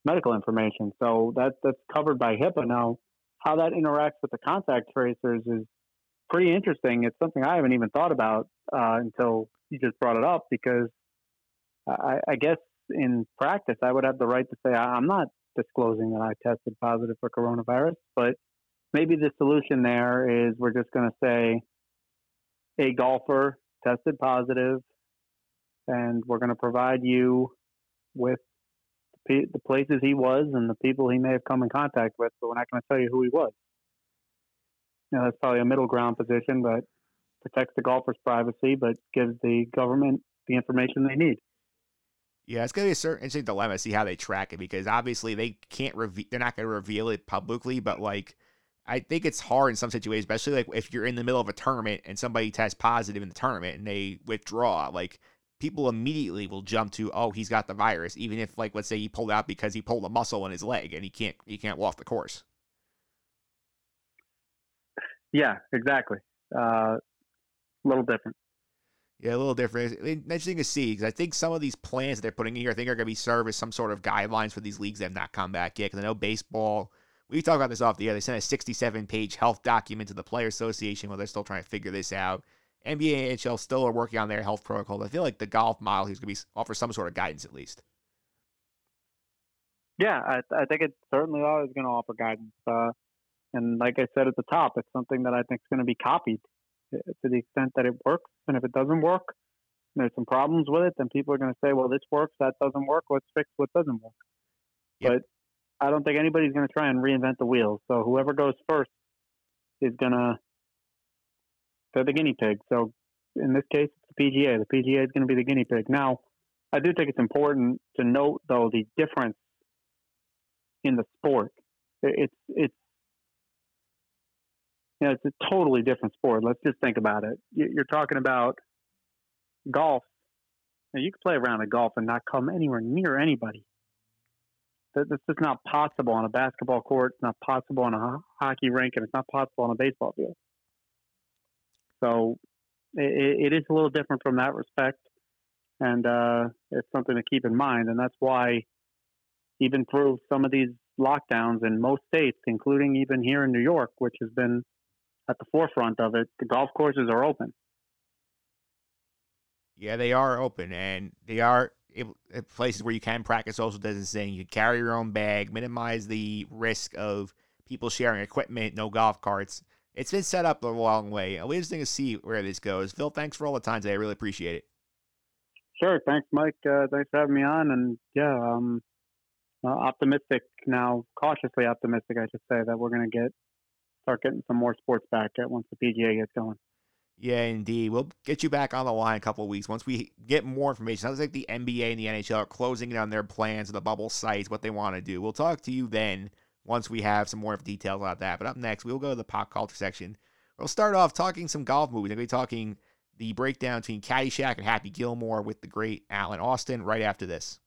medical information. So that that's covered by HIPAA. Now, how that interacts with the contact tracers is pretty interesting. It's something I haven't even thought about uh, until you just brought it up because I, I guess in practice I would have the right to say I'm not disclosing that I tested positive for coronavirus. But maybe the solution there is we're just going to say a golfer tested positive, and we're going to provide you with the places he was and the people he may have come in contact with, but we're not going to tell you who he was. Now, that's probably a middle ground position, but protects the golfer's privacy, but gives the government the information they need. Yeah, it's gonna be a certain interesting dilemma. See how they track it because obviously they can't reveal. They're not gonna reveal it publicly, but like I think it's hard in some situations, especially like if you're in the middle of a tournament and somebody tests positive in the tournament and they withdraw. Like people immediately will jump to, oh, he's got the virus, even if like let's say he pulled out because he pulled a muscle in his leg and he can't he can't walk the course. Yeah, exactly. Uh, a little different. Yeah, a little different. It's interesting to see because I think some of these plans that they're putting in here, I think are going to be served as some sort of guidelines for these leagues that have not come back yet. Because I know baseball, we talked about this off the air. They sent a 67 page health document to the Player Association while they're still trying to figure this out. NBA and NHL still are working on their health protocol. I feel like the golf model is going to be offer some sort of guidance at least. Yeah, I, I think it certainly always going to offer guidance. Uh, and like I said at the top, it's something that I think is going to be copied to the extent that it works. And if it doesn't work, there's some problems with it, then people are going to say, well, this works, that doesn't work, let's fix what doesn't work. Yep. But I don't think anybody's going to try and reinvent the wheel. So whoever goes first is going to, they're the guinea pig. So in this case, it's the PGA. The PGA is going to be the guinea pig. Now, I do think it's important to note, though, the difference in the sport. It's it's you know, it's a totally different sport. Let's just think about it. You're talking about golf. Now, you can play around a golf and not come anywhere near anybody. That's just not possible on a basketball court. It's not possible on a hockey rink, and it's not possible on a baseball field. So it, it is a little different from that respect, and uh, it's something to keep in mind. And that's why, even through some of these lockdowns in most states, including even here in New York, which has been at the forefront of it. The golf courses are open. Yeah, they are open, and they are places where you can practice social distancing. You carry your own bag, minimize the risk of people sharing equipment, no golf carts. It's been set up a long way. It'll be interesting to see where this goes. Phil, thanks for all the time today. I really appreciate it. Sure. Thanks, Mike. Uh, thanks for having me on. And yeah, um, uh, optimistic now, cautiously optimistic, I should say, that we're going to get start getting some more sports back at once the PGA gets going. Yeah, indeed. We'll get you back on the line a couple of weeks once we get more information. Sounds like the NBA and the NHL are closing in on their plans of the bubble sites, what they want to do. We'll talk to you then once we have some more details about that. But up next, we'll go to the pop culture section. We'll start off talking some golf movies. We'll be talking the breakdown between Caddyshack and Happy Gilmore with the great Alan Austin right after this.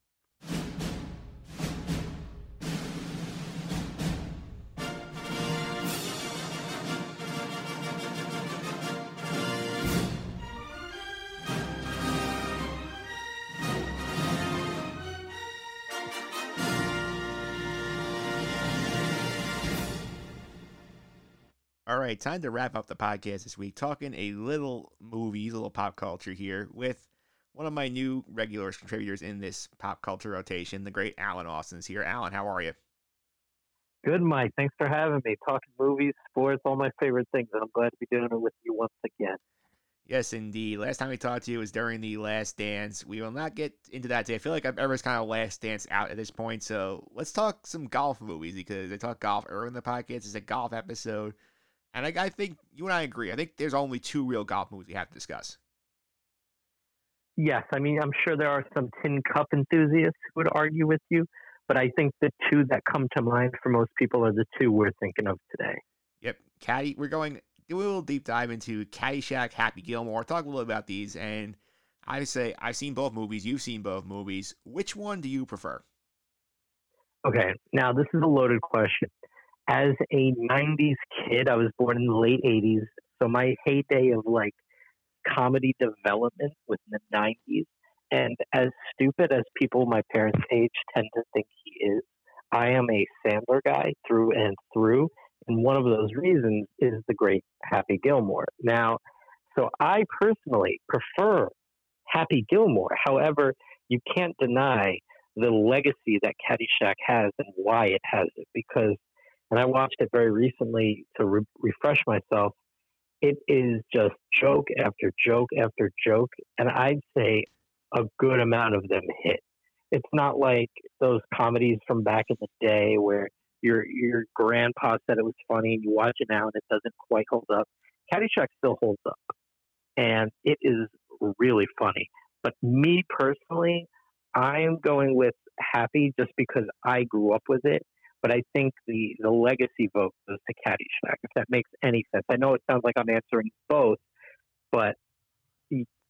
Right, time to wrap up the podcast this week, talking a little movies, a little pop culture here with one of my new regular contributors in this pop culture rotation, the great Alan Austin's here. Alan, how are you? Good, Mike. Thanks for having me. Talking movies, sports, all my favorite things, and I'm glad to be doing it with you once again. Yes, indeed. Last time we talked to you was during the Last Dance. We will not get into that today. I feel like I've ever kind of Last Dance out at this point. So let's talk some golf movies because I talk golf early in the podcast. It's a golf episode. And I, I think you and I agree. I think there's only two real golf movies we have to discuss. Yes, I mean, I'm sure there are some tin cup enthusiasts who would argue with you, but I think the two that come to mind for most people are the two we're thinking of today. Yep, Caddy. We're going do a little deep dive into Caddyshack, Happy Gilmore. Talk a little about these, and I say I've seen both movies. You've seen both movies. Which one do you prefer? Okay, now this is a loaded question. As a '90s kid, I was born in the late '80s, so my heyday of like comedy development was in the 90s. And as stupid as people my parents' age tend to think he is, I am a Sandler guy through and through. And one of those reasons is the great Happy Gilmore. Now, so I personally prefer Happy Gilmore. However, you can't deny the legacy that Caddyshack has and why it has it. Because, and I watched it very recently to re- refresh myself, it is just joke after joke after joke. And I'd say a good amount of them hit. It's not like those comedies from back in the day where your your grandpa said it was funny and you watch it now and it doesn't quite hold up. Caddyshack still holds up, and it is really funny. But me personally, I am going with Happy just because I grew up with it. But I think the the legacy vote goes to Caddyshack. If that makes any sense, I know it sounds like I'm answering both, but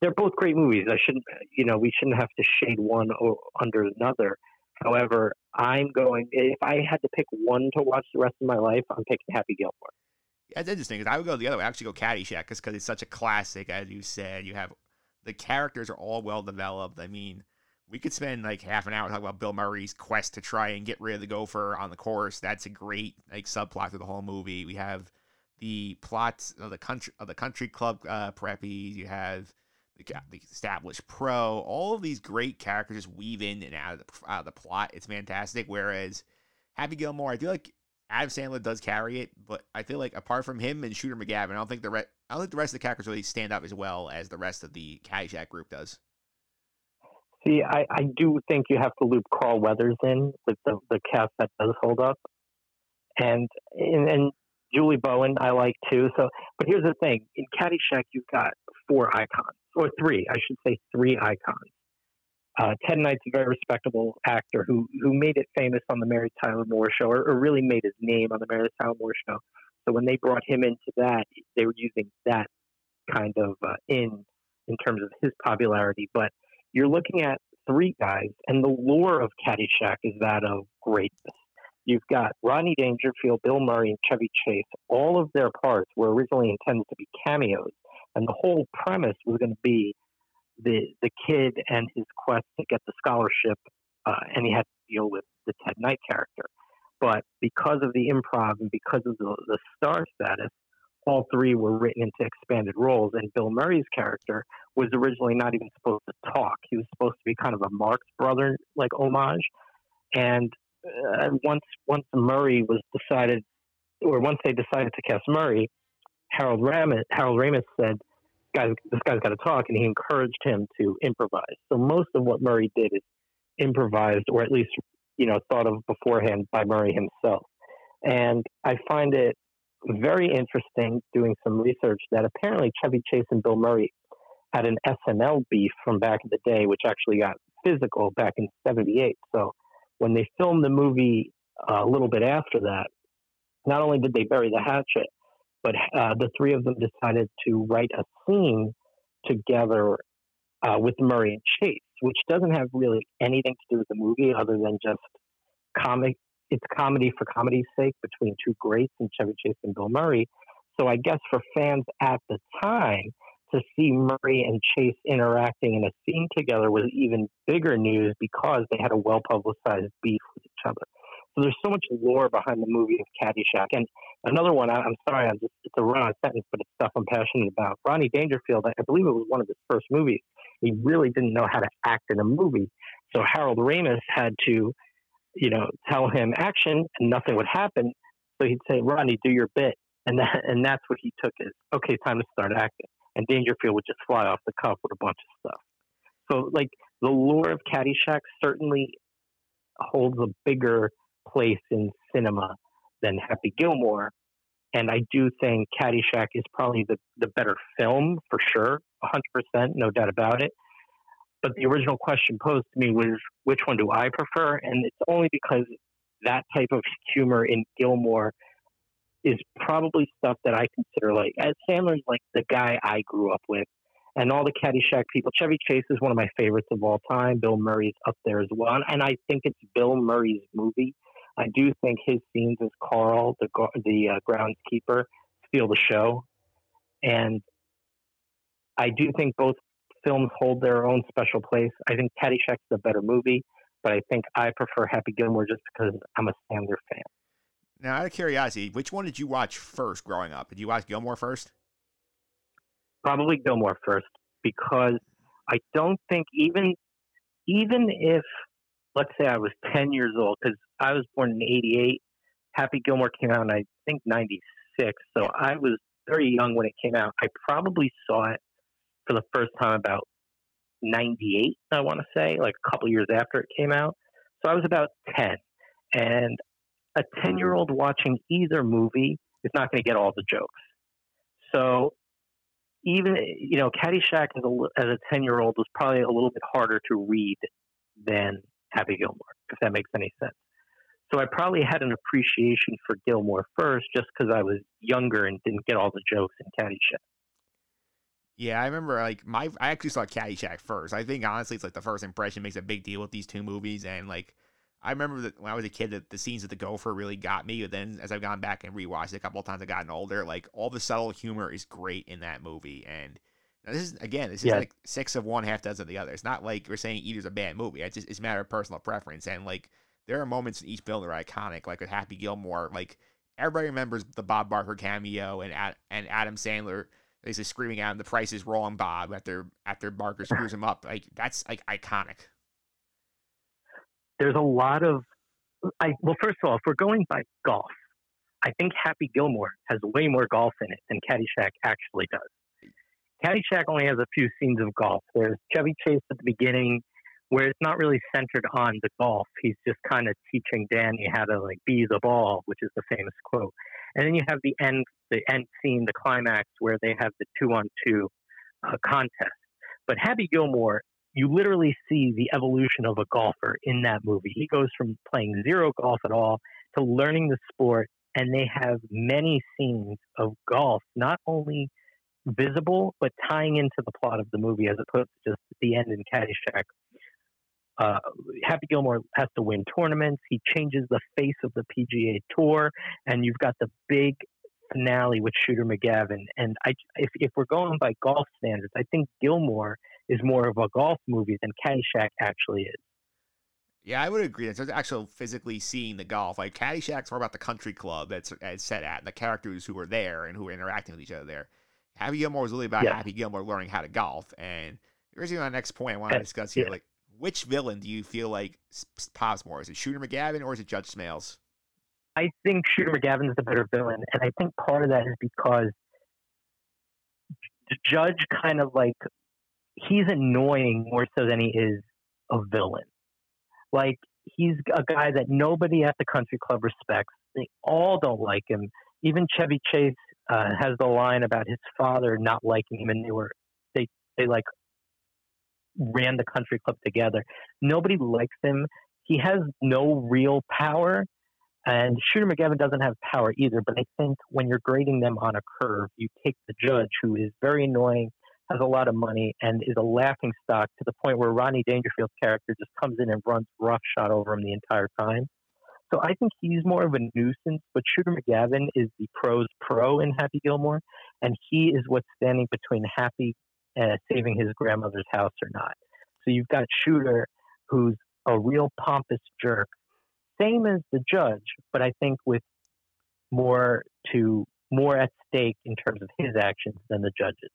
they're both great movies. I shouldn't, you know, we shouldn't have to shade one or under another. However, I'm going. If I had to pick one to watch the rest of my life, I'm picking Happy Gilmore. That's interesting because I would go the other way. I actually go Caddyshack because it's such a classic, as you said. You have the characters are all well developed. I mean, we could spend like half an hour talking about Bill Murray's quest to try and get rid of the gopher on the course. That's a great like subplot to the whole movie. We have the plots of the country of the country club uh, preppies. You have the, the established pro. All of these great characters just weave in and out of the, out of the plot. It's fantastic. Whereas Happy Gilmore, I feel like Adam Sandler does carry it, but I feel like apart from him and Shooter McGavin, I don't think the re- I don't think the rest of the characters really stand up as well as the rest of the Caddyshack group does. See, I, I do think you have to loop Carl Weathers in with the, the cast that does hold up, and and, and Julie Bowen I like too. So, but here's the thing: in Caddyshack, you've got four icons, or three, I should say, three icons. Uh, Ted Knight's a very respectable actor who who made it famous on the Mary Tyler Moore Show, or, or really made his name on the Mary Tyler Moore Show. So when they brought him into that, they were using that kind of uh, in in terms of his popularity. But you're looking at three guys, and the lore of Caddyshack is that of greatness. You've got Rodney Dangerfield, Bill Murray, and Chevy Chase. All of their parts were originally intended to be cameos, and the whole premise was going to be the the kid and his quest to get the scholarship, uh, and he had to deal with the Ted Knight character. But because of the improv and because of the, the star status, all three were written into expanded roles. And Bill Murray's character was originally not even supposed to talk. He was supposed to be kind of a Marx brother like homage. And uh, once once Murray was decided, or once they decided to cast Murray, Harold Ramis Harold Ramis said, "Guys, this guy's got to talk," and he encouraged him to improvise. So most of what Murray did is improvised, or at least you know thought of beforehand by Murray himself. And I find it very interesting doing some research that apparently Chevy Chase and Bill Murray had an SNL beef from back in the day, which actually got physical back in '78. So when they filmed the movie uh, a little bit after that, not only did they bury the hatchet, but uh, the three of them decided to write a scene together uh, with Murray and Chase, which doesn't have really anything to do with the movie other than just comic. It's comedy for comedy's sake between two greats and Chevy Chase and Bill Murray. So I guess for fans at the time, to see Murray and Chase interacting in a scene together was even bigger news because they had a well publicized beef with each other. So there's so much lore behind the movie of Caddyshack. And another one, I, am sorry, I'm just it's a run on sentence, but it's stuff I'm passionate about. Rodney Dangerfield, I believe it was one of his first movies. He really didn't know how to act in a movie, so Harold Ramis had to, you know, tell him action, and nothing would happen. So he'd say, Ronnie, do your bit," and that and that's what he took as okay, time to start acting. And Dangerfield would just fly off the cuff with a bunch of stuff. So like the lore of Caddyshack certainly holds a bigger place in cinema than Happy Gilmore. And I do think Caddyshack is probably the, the better film for sure, 100%, no doubt about it. But the original question posed to me was, which one do I prefer? And it's only because that type of humor in Gilmore is probably stuff that I consider like, as Sandler's like the guy I grew up with. And all the Caddyshack people, Chevy Chase is one of my favorites of all time. Bill Murray's up there as well. And I think it's Bill Murray's movie I do think his scenes as Carl, the the uh, groundskeeper, steal the show, and I do think both films hold their own special place. I think Caddyshack's the better movie, but I think I prefer Happy Gilmore just because I'm a Sandler fan. Now, out of curiosity, which one did you watch first growing up? Did you watch Gilmore first? Probably Gilmore first because I don't think even even if let's say I was 10 years old, because I was born in 88. Happy Gilmore came out in, I think, 96. So I was very young when it came out. I probably saw it for the first time about 98, I want to say, like a couple years after it came out. So I was about 10. And a hmm. 10 year old watching either movie is not going to get all the jokes. So even, you know, Caddyshack as a, as a 10 year old was probably a little bit harder to read than Happy Gilmore, if that makes any sense. So I probably had an appreciation for Gilmore first, just because I was younger and didn't get all the jokes in Caddyshack. Yeah, I remember like my I actually saw Caddyshack first. I think honestly it's like the first impression makes a big deal with these two movies, and like I remember that when I was a kid that the scenes of the Gopher really got me. But then as I've gone back and rewatched it a couple of times, I've gotten older. Like all the subtle humor is great in that movie, and now, this is again, this is yeah. like six of one, half dozen of the other. It's not like we're saying either's a bad movie. It's just it's a matter of personal preference. And like there are moments in each film that are iconic, like with Happy Gilmore. Like everybody remembers the Bob Barker cameo and and Adam Sandler basically screaming at him, "The price is wrong, Bob!" After after Barker screws him up. Like that's like iconic. There's a lot of, I well, first of all, if we're going by golf, I think Happy Gilmore has way more golf in it than Caddyshack actually does. Caddyshack only has a few scenes of golf. There's Chevy Chase at the beginning, where it's not really centered on the golf. He's just kind of teaching Danny how to like be the ball, which is the famous quote. And then you have the end, the end scene, the climax, where they have the two-on-two uh, contest. But Happy Gilmore, you literally see the evolution of a golfer in that movie. He goes from playing zero golf at all to learning the sport, and they have many scenes of golf, not only visible, but tying into the plot of the movie as opposed to just the end in Caddyshack. Uh, Happy Gilmore has to win tournaments. He changes the face of the PGA Tour, and you've got the big finale with Shooter McGavin. And I, if, if we're going by golf standards, I think Gilmore is more of a golf movie than Caddyshack actually is. Yeah, I would agree. It's actually physically seeing the golf. Like Caddyshack's more about the country club that's, that's set at, and the characters who are there and who are interacting with each other there. Happy Gilmore was really about yeah. Happy Gilmore learning how to golf. And here's my next point I want to discuss here. Yeah. Like, which villain do you feel like pops more? Is it Shooter McGavin or is it Judge Smails? I think Shooter McGavin is the better villain, and I think part of that is because the Judge kind of like he's annoying more so than he is a villain. Like he's a guy that nobody at the country club respects. They all don't like him. Even Chevy Chase uh, has the line about his father not liking him, and they were they they like ran the country club together. Nobody likes him. He has no real power, and Shooter McGavin doesn't have power either. But I think when you're grading them on a curve, you take the judge, who is very annoying, has a lot of money, and is a laughing stock to the point where Rodney Dangerfield's character just comes in and runs roughshod over him the entire time. So I think he's more of a nuisance, but Shooter McGavin is the pros pro in Happy Gilmore, and he is what's standing between Happy uh, saving his grandmother's house or not. So you've got Shooter, who's a real pompous jerk, same as the judge, but I think with more to more at stake in terms of his actions than the judges.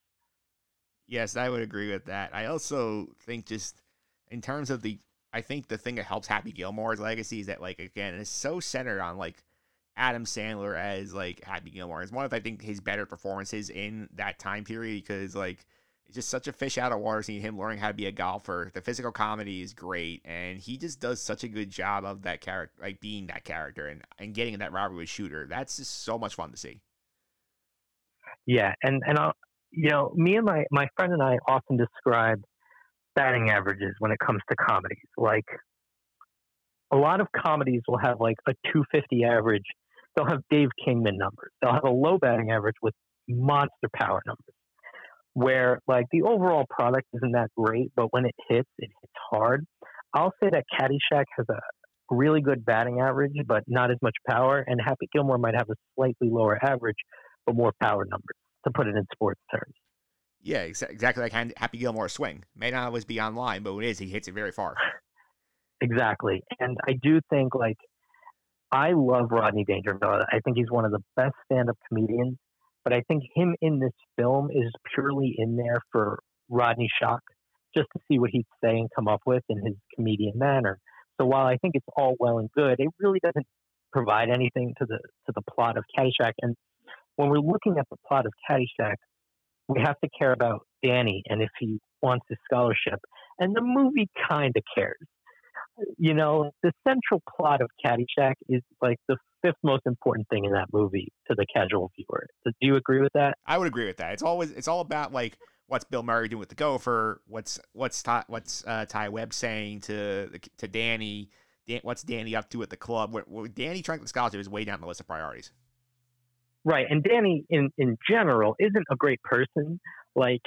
Yes, I would agree with that. I also think just in terms of the I think the thing that helps Happy Gilmore's legacy is that like again, it's so centered on like Adam Sandler as like Happy Gilmore. It's one of I think his better performances in that time period because like it's just such a fish out of water seeing him learning how to be a golfer. The physical comedy is great, and he just does such a good job of that character, like being that character and and getting in that robbery with shooter. That's just so much fun to see. Yeah, and and I'll, you know, me and my my friend and I often describe batting averages when it comes to comedies. Like a lot of comedies will have like a 250 average. They'll have Dave Kingman numbers. They'll have a low batting average with monster power numbers. Where like the overall product isn't that great, but when it hits, it hits hard. I'll say that Caddyshack has a really good batting average, but not as much power, and Happy Gilmore might have a slightly lower average, but more power numbers, to put it in sports terms. Yeah, ex- exactly like Happy Gilmore swing. May not always be online, but when it is, he hits it very far. Exactly. And I do think, like, I love Rodney Dangerfield. I think he's one of the best stand up comedians. But I think him in this film is purely in there for Rodney Shock, just to see what he'd say and come up with in his comedian manner. So while I think it's all well and good, it really doesn't provide anything to the to the plot of Caddyshack. And when we're looking at the plot of Caddyshack, we have to care about Danny and if he wants his scholarship. And the movie kind of cares. You know, the central plot of Caddyshack is like the fifth most important thing in that movie to the casual viewer. So Do you agree with that? I would agree with that. It's always it's all about like what's Bill Murray doing with the Gopher, what's what's Ty, what's uh, Ty Webb saying to to Danny, Dan, what's Danny up to at the club? What, what Danny trying to scholarship is way down the list of priorities. Right, and Danny in in general isn't a great person. Like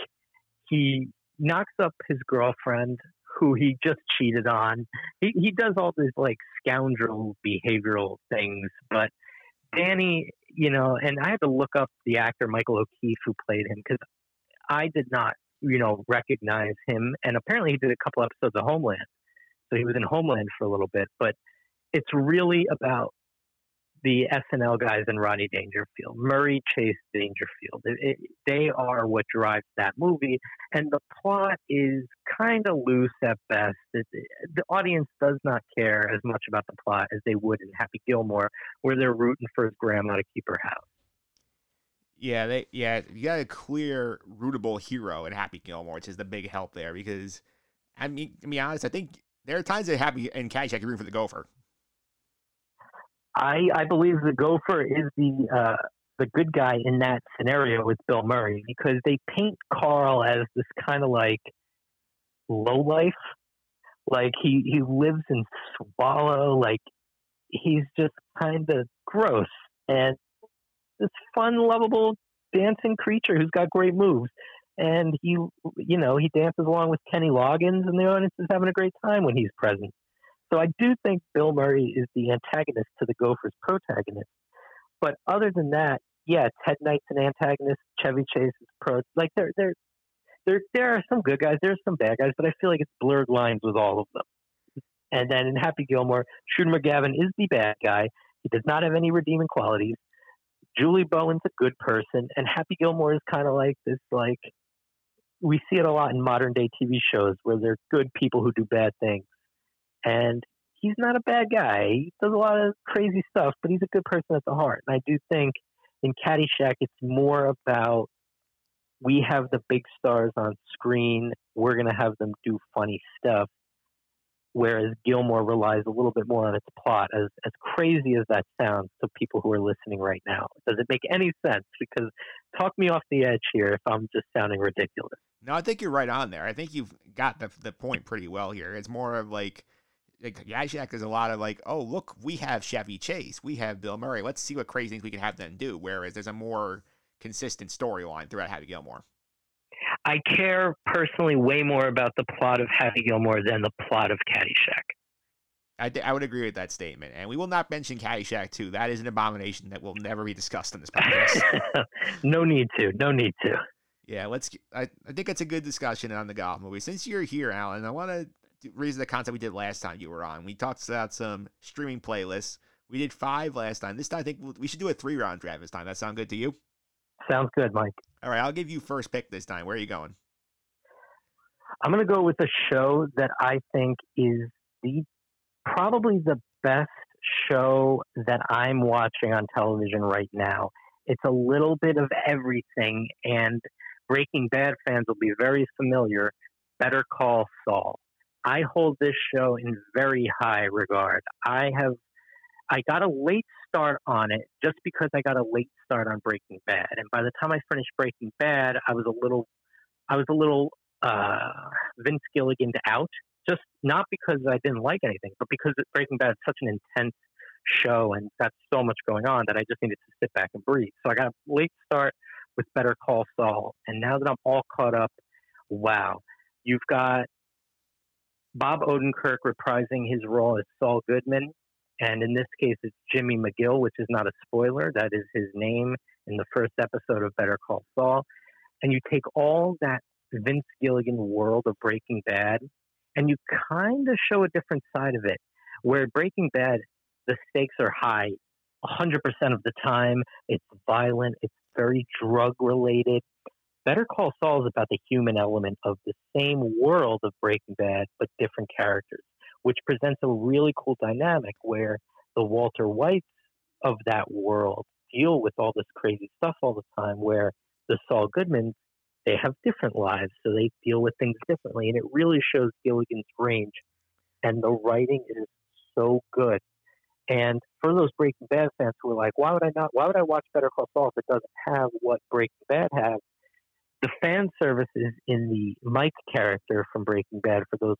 he knocks up his girlfriend who he just cheated on. He he does all these like scoundrel behavioral things, but Danny, you know, and I had to look up the actor Michael O'Keefe who played him because I did not, you know, recognize him. And apparently, he did a couple episodes of Homeland, so he was in Homeland for a little bit. But it's really about the SNL guys and Rodney Dangerfield, Murray Chase Dangerfield. It, it, they are what drives that movie, and the plot is kind of loose at best. It, the audience does not care as much about the plot as they would in Happy Gilmore, where they're rooting for his grandma to keep her house. Yeah, they yeah, you got a clear rootable hero in Happy Gilmore, which is the big help there because I mean to be honest, I think there are times that Happy and Caddyshack root for the Gopher. I I believe the Gopher is the uh, the good guy in that scenario with Bill Murray because they paint Carl as this kind of like low life, like he he lives in Swallow, like he's just kind of gross and this fun, lovable dancing creature who's got great moves. And he, you know, he dances along with Kenny Loggins, and the audience is having a great time when he's present. So I do think Bill Murray is the antagonist to the Gophers' protagonist. But other than that, yeah, Ted Knight's an antagonist. Chevy Chase is pro. Like there, there, there, there are some good guys. There's some bad guys, but I feel like it's blurred lines with all of them. And then in Happy Gilmore, Shooter McGavin is the bad guy. He does not have any redeeming qualities. Julie Bowen's a good person, and Happy Gilmore is kind of like this. Like we see it a lot in modern day TV shows where they're good people who do bad things, and he's not a bad guy. He does a lot of crazy stuff, but he's a good person at the heart. And I do think in Caddyshack, it's more about we have the big stars on screen. We're going to have them do funny stuff whereas Gilmore relies a little bit more on its plot. As as crazy as that sounds to people who are listening right now, does it make any sense? Because talk me off the edge here if I'm just sounding ridiculous. No, I think you're right on there. I think you've got the the point pretty well here. It's more of like. Like Caddyshack is a lot of like, oh look, we have Chevy Chase, we have Bill Murray. Let's see what crazy things we can have them do. Whereas there's a more consistent storyline throughout Happy Gilmore. I care personally way more about the plot of Happy Gilmore than the plot of Caddyshack. I, would agree with that statement. And we will not mention Caddyshack too. That is an abomination that will never be discussed on this podcast. no need to. No need to. Yeah, let's. I, I think it's a good discussion on the golf movie. Since you're here, Alan, I want to reason the concept we did last time you were on. We talked about some streaming playlists. We did five last time. This time, I think we should do a three round draft this time. That sound good to you? Sounds good, Mike. All right, I'll give you first pick this time. Where are you going? I'm going to go with a show that I think is the probably the best show that I'm watching on television right now. It's a little bit of everything, and Breaking Bad fans will be very familiar. Better Call Saul. I hold this show in very high regard. I have I got a late start on it just because I got a late start on Breaking Bad, and by the time I finished Breaking Bad, I was a little I was a little uh, Vince Gilligan out. Just not because I didn't like anything, but because Breaking Bad is such an intense show and got so much going on that I just needed to sit back and breathe. So I got a late start with Better Call Saul, and now that I'm all caught up, wow, you've got Bob Odenkirk reprising his role as Saul Goodman, and in this case, it's Jimmy McGill, which is not a spoiler. That is his name in the first episode of Better Call Saul. And you take all that Vince Gilligan world of Breaking Bad, and you kind of show a different side of it. Where Breaking Bad, the stakes are high 100% of the time. It's violent, it's very drug related. Better Call Saul is about the human element of the same world of Breaking Bad, but different characters, which presents a really cool dynamic where the Walter Whites of that world deal with all this crazy stuff all the time, where the Saul Goodmans, they have different lives, so they deal with things differently. And it really shows Gilligan's range. And the writing is so good. And for those Breaking Bad fans who are like, why would I not? Why would I watch Better Call Saul if it doesn't have what Breaking Bad has? The fan service is in the Mike character from Breaking Bad, for those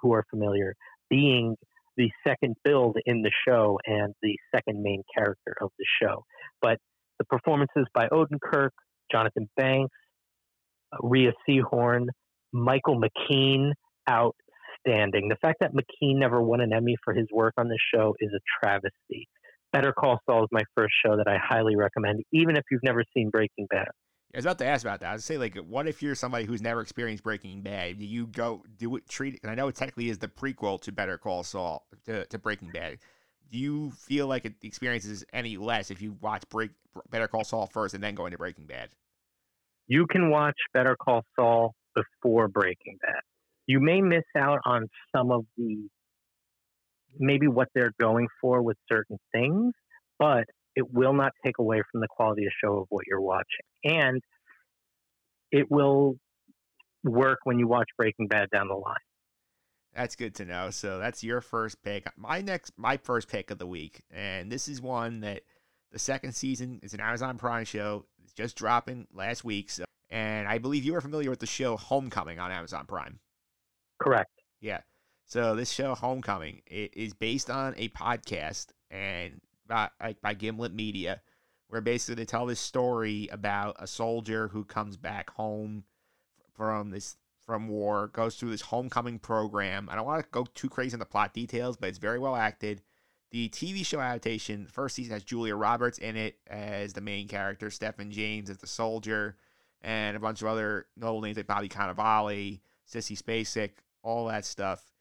who are familiar, being the second build in the show and the second main character of the show. But the performances by Odenkirk, Jonathan Banks, uh, Rhea Seehorn, Michael McKean, outstanding. The fact that McKean never won an Emmy for his work on this show is a travesty. Better Call Saul is my first show that I highly recommend, even if you've never seen Breaking Bad. I was about to ask about that. I was say, like, what if you're somebody who's never experienced Breaking Bad? Do you go do it treat? And I know it technically is the prequel to Better Call Saul to, to Breaking Bad. Do you feel like it, the experience is any less if you watch Break Better Call Saul first and then go into Breaking Bad? You can watch Better Call Saul before Breaking Bad. You may miss out on some of the maybe what they're going for with certain things, but it will not take away from the quality of show of what you're watching. And it will work when you watch Breaking Bad down the line. That's good to know. So that's your first pick. My next, my first pick of the week, and this is one that the second season is an Amazon Prime show. It's just dropping last week, so, and I believe you are familiar with the show Homecoming on Amazon Prime. Correct. Yeah. So this show Homecoming it is based on a podcast and by like by Gimlet Media, where basically they tell this story about a soldier who comes back home from this from war, goes through this homecoming program. I don't want to go too crazy in the plot details, but it's very well acted. The TV show adaptation, first season has Julia Roberts in it as the main character, Stephan James as the soldier, and a bunch of other notable names like Bobby Cannavale, Sissy Spacek, all that stuff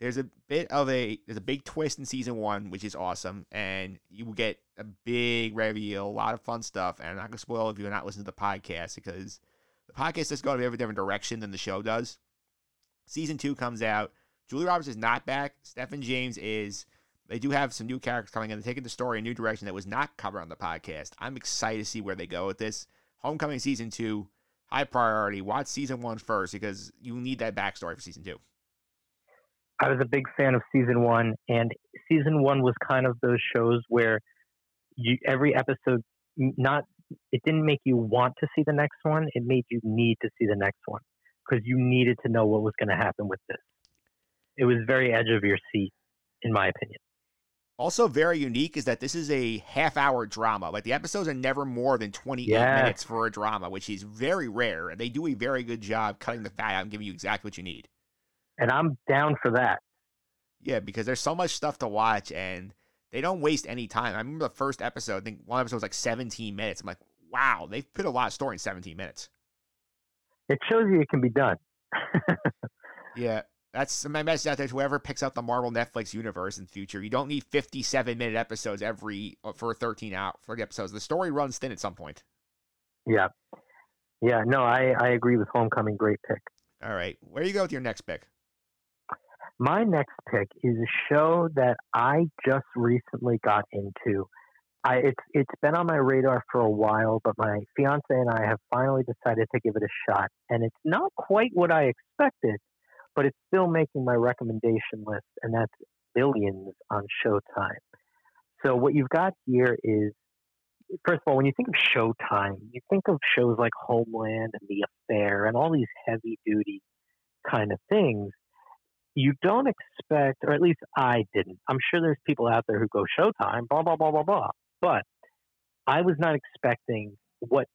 there's a bit of a there's a big twist in season one, which is awesome, and you will get a big reveal, a lot of fun stuff. And I'm not gonna spoil if you're not listening to the podcast because the podcast is going to be a different direction than the show does. Season two comes out. Julie Roberts is not back. Stephan James is. They do have some new characters coming in. They're taking the story a new direction that was not covered on the podcast. I'm excited to see where they go with this. Homecoming season two, high priority. Watch season one first because you need that backstory for season two. I was a big fan of season one, and season one was kind of those shows where you every episode not it didn't make you want to see the next one; it made you need to see the next one because you needed to know what was going to happen with this. It was very edge of your seat, in my opinion. Also, very unique is that this is a half hour drama. Like the episodes are never more than 28 Yeah. minutes for a drama, which is very rare. And they do a very good job cutting the fat out and giving you exactly what you need. And I'm down for that. Yeah, because there's so much stuff to watch and they don't waste any time. I remember the first episode, I think one episode was like 17 minutes. I'm like, wow, they've put a lot of story in 17 minutes. It shows you it can be done. Yeah. that's my message out there to whoever picks up the Marvel Netflix universe in the future. You don't need 57 minute episodes every uh, for 13 out 30 episodes. The story runs thin at some point. Yeah. Yeah, no, I, I agree with Homecoming. Great pick. All right. Where you go with your next pick? My next pick is a show that I just recently got into. I it's it's been on my radar for a while, but my fiance and I have finally decided to give it a shot. And it's not quite what I expected, but it's still making my recommendation list, and that's Billions on Showtime. So what you've got here is first of all, when you think of Showtime, you think of shows like Homeland and The Affair and all these heavy duty kind of things. You don't expect, or at least I didn't. I'm sure there's people out there who go Showtime, blah, blah, blah, blah, blah. But I was not expecting what,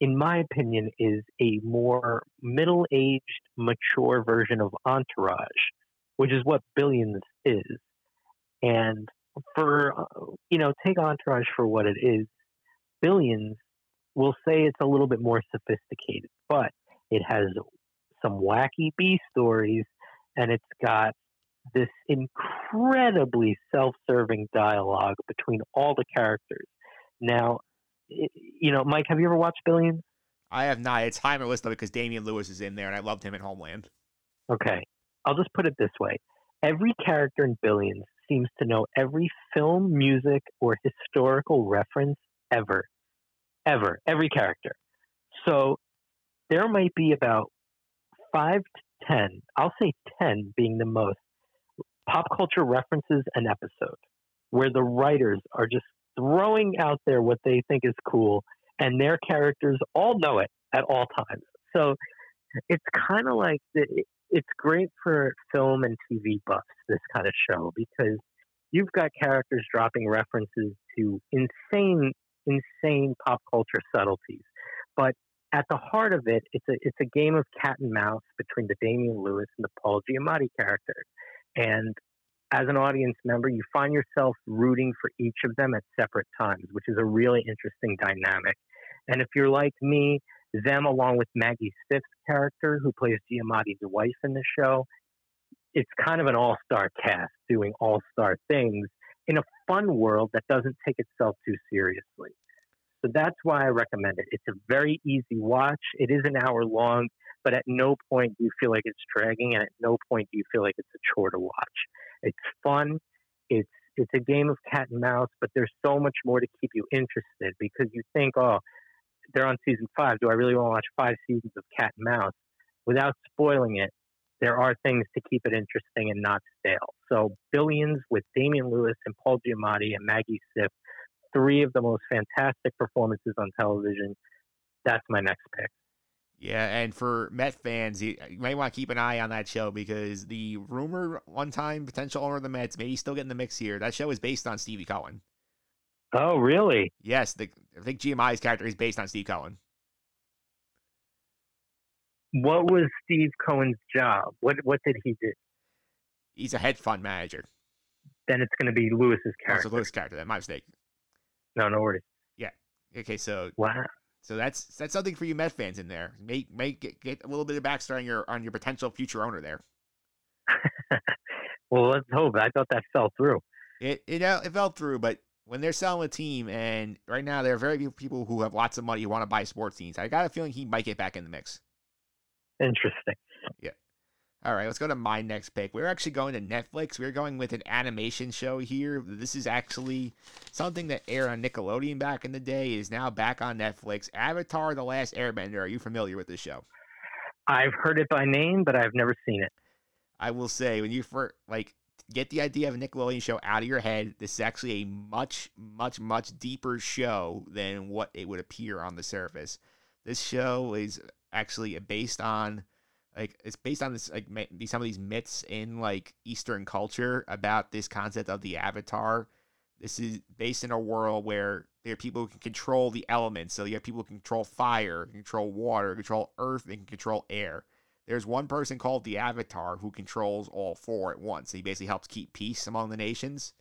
in my opinion, is a more middle aged, mature version of Entourage, which is what Billions is. And for, you know, take Entourage for what it is billions, we'll say it's a little bit more sophisticated, but it has some wacky B stories and it's got this incredibly self serving dialogue between all the characters. Now, you know, Mike, have you ever watched Billions? I have not. It's high on my list though because Damian Lewis is in there and I loved him in Homeland. Okay. I'll just put it this way every character in Billions seems to know every film, music, or historical reference ever, ever, every character. So there might be about five to 10, I'll say 10 being the most, pop culture references an episode where the writers are just throwing out there what they think is cool and their characters all know it at all times. So it's kind of like the, it's great for film and TV buffs, this kind of show, because you've got characters dropping references to insane insane pop culture subtleties. But at the heart of it, it's a it's a game of cat and mouse between the Damian Lewis and the Paul Giamatti characters. And as an audience member, you find yourself rooting for each of them at separate times, which is a really interesting dynamic. And if you're like me, them along with Maggie Siff's character, who plays Giamatti's wife in the show, it's kind of an all star cast doing all star things in a fun world that doesn't take itself too seriously. So that's why I recommend it. It's a very easy watch. It is an hour long, but at no point do you feel like it's dragging, and at no point do you feel like it's a chore to watch. It's fun. It's it's a game of cat and mouse, but there's so much more to keep you interested because you think, oh, they're on season five. Do I really want to watch five seasons of cat and mouse? Without spoiling it, there are things to keep it interesting and not stale. So Billions with Damian Lewis and Paul Giamatti and Maggie Siff, three of the most fantastic performances on television. That's my next pick. Yeah, and for Met fans, you, you might want to keep an eye on that show because the rumor one-time potential owner of the Mets, maybe still getting the mix here. That show is based on Stevie Cohen. Oh, really? Yes, the, I think Giamatti's character is based on Steve Cohen what was Steve Cohen's job? What what did he do? He's a hedge fund manager. Then it's going to be Lewis's character. Oh, Lewis' character. That my mistake. No, no worries. Yeah. Okay. So wow. So that's that's something for you Met fans in there. Make make get, get a little bit of backstory on your on your potential future owner there. well, let's hope. I thought that fell through. It it it fell through, but when they're selling a team, and right now there are very few people who have lots of money who want to buy sports teams. I got a feeling he might get back in the mix. Interesting. All right, let's go to my next pick. We're actually going to Netflix. We're going with an animation show here. This is actually something that aired on Nickelodeon back in the day. It is now back on Netflix. Avatar: The Last Airbender. Are you familiar with this show? I've heard it by name, but I've never seen it. I will say, when you first like get the idea of a Nickelodeon show out of your head, this is actually a much, much, much deeper show than what it would appear on the surface. This show is actually based on like it's based on this like some of these myths in like Eastern culture about this concept of the Avatar. This is based in a world where there are people who can control the elements. So you have people who control fire, control water, control earth, and control air. There's one person called the Avatar who controls all four at once. He basically helps keep peace among the nations.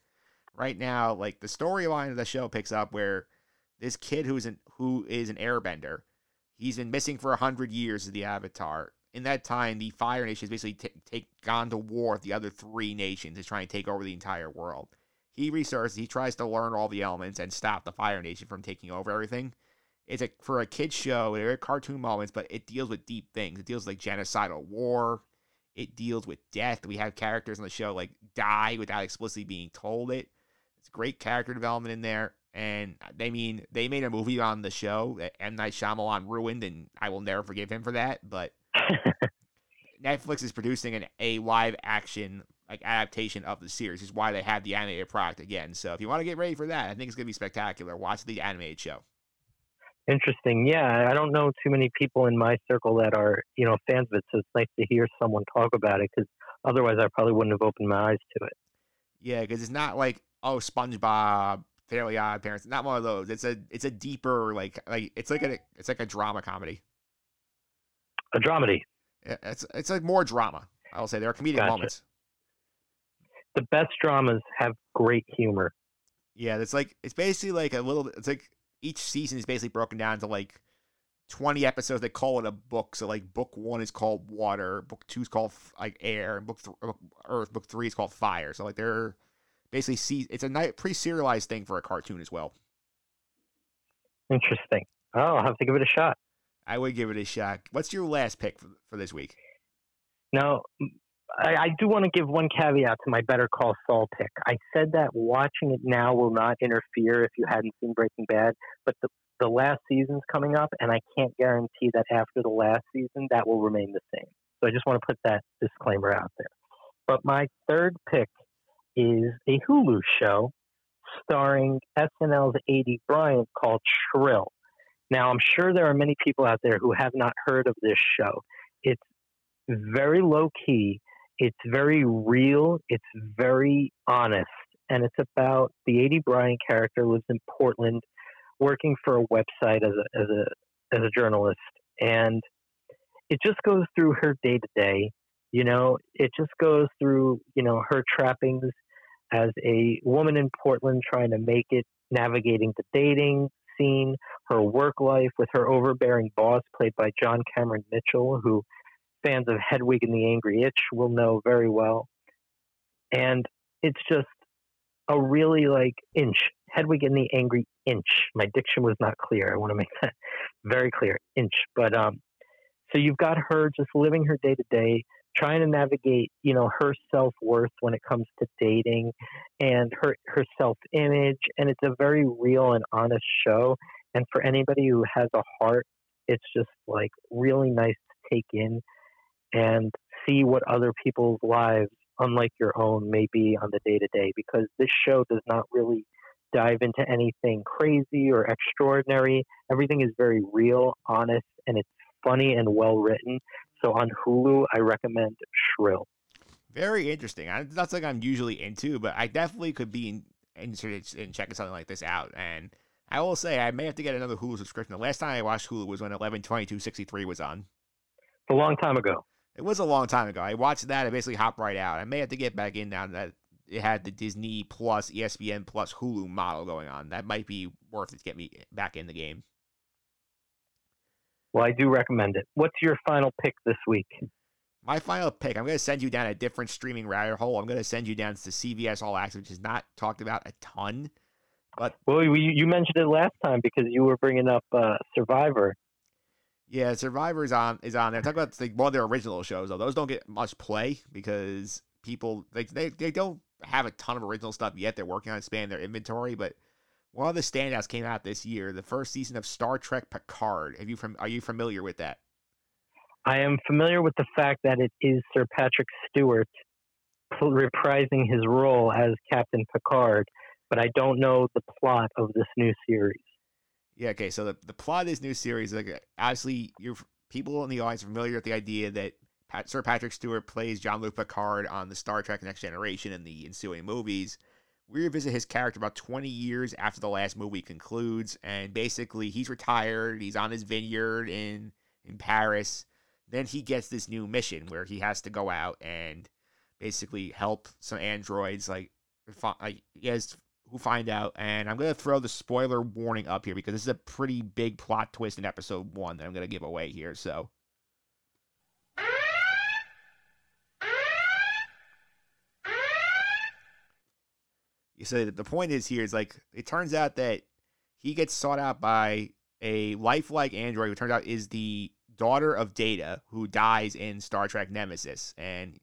Right now, like the storyline of the show picks up where this kid who's an who is an airbender He's been missing for a hundred years of the Avatar, in that time, the Fire Nation has basically t- take gone to war with the other three nations to try and take over the entire world. He researches, he tries to learn all the elements and stop the Fire Nation from taking over everything. It's a for a kids show. There are cartoon moments, but it deals with deep things. It deals with, like genocidal war. It deals with death. We have characters on the show like die without explicitly being told it. It's great character development in there. And uh, they mean they made a movie on the show that M Night Shyamalan ruined, and I will never forgive him for that. But Netflix is producing an a live action like adaptation of the series. Is why they have the animated product again. So if you want to get ready for that, I think it's gonna be spectacular. Watch the animated show. Interesting. Yeah, I don't know too many people in my circle that are you know fans of it, so it's nice to hear someone talk about it because otherwise I probably wouldn't have opened my eyes to it. Yeah, because it's not like oh SpongeBob, Fairly Odd Parents. Not one of those. It's a it's a deeper like like it's like a it's like a drama comedy. A dramedy. It's it's like more drama. I'll say there are comedic Gotcha. moments. The best dramas have great humor. Yeah, it's like it's basically like a little. It's like each season is basically broken down to like twenty episodes. They call it a book. So like book one is called water, book two is called like air, and book th- book- earth, book three is called fire. So like they're basically see it's a night pre serialized thing for a cartoon as well. Interesting. Oh, I'll have to give it a shot. I would give it a shot. What's your last pick for, for this week? Now, I, I do want to give one caveat to my Better Call Saul pick. I said that watching it now will not interfere if you hadn't seen Breaking Bad, but the the last season's coming up, and I can't guarantee that after the last season that will remain the same. So I just want to put that disclaimer out there. But my third pick is a Hulu show starring SNL's Aidy Bryant called Shrill. Now, I'm sure there are many people out there who have not heard of this show. It's very low key, it's very real, it's very honest, and it's about the Aidy Bryant character lives in Portland working for a website as a, as a, as a journalist. And it just goes through her day to day. You know, it just goes through, you know, her trappings as a woman in Portland trying to make it, navigating the dating scene, her work life with her overbearing boss, played by John Cameron Mitchell, who fans of Hedwig and the Angry Itch will know very well. And it's just a really like inch. Hedwig and the Angry Inch. My diction was not clear. I want to make that very clear. Inch. But um, so you've got her just living her day to day, trying to navigate, you know, her self worth when it comes to dating and her her self image. And it's a very real and honest show. And for anybody who has a heart, it's just like really nice to take in and see what other people's lives, unlike your own, may be on the day to day. Because this show does not really dive into anything crazy or extraordinary. Everything is very real, honest, and it's funny and well written. So on Hulu, I recommend Shrill. Very interesting. I, that's like I'm usually into, but I definitely could be interested in checking something like this out. And I will say, I may have to get another Hulu subscription. The last time I watched Hulu was when 112263 was on. It's a long time ago. It was a long time ago. I watched that. I basically hopped right out. I may have to get back in now that it had the Disney Plus, ESPN Plus, Hulu model going on. That might be worth it to get me back in the game. Well, I do recommend it. What's your final pick this week? My final pick, I'm going to send you down a different streaming rabbit hole. I'm going to send you down to CBS All Access, which is not talked about a ton. But Well, you, you mentioned it last time because you were bringing up uh, Survivor. yeah, Survivor is on is on there. Talk about like one of their original shows though. Those don't get much play because people they they, they don't have a ton of original stuff yet. They're working on expanding their inventory, but one of the standouts came out this year, the first season of Star Trek Picard. Have you from are you familiar with that? I am familiar with the fact that it is Sir Patrick Stewart reprising his role as Captain Picard, but I don't know the plot of this new series. Yeah, okay. So the, the plot of this new series, like obviously, you're people in the audience are familiar with the idea that Pat, Sir Patrick Stewart plays Jean-Luc Picard on the Star Trek Next Generation and the ensuing movies. We revisit his character about 20 years after the last movie concludes, and basically he's retired. He's on his vineyard in in Paris. Then he gets this new mission where he has to go out and basically help some androids, like, like has who find out. And I'm gonna throw the spoiler warning up here because this is a pretty big plot twist in episode one that I'm gonna give away here. So So the point is here is like it turns out that he gets sought out by a lifelike android who turns out is the daughter of Data, who dies in Star Trek Nemesis, and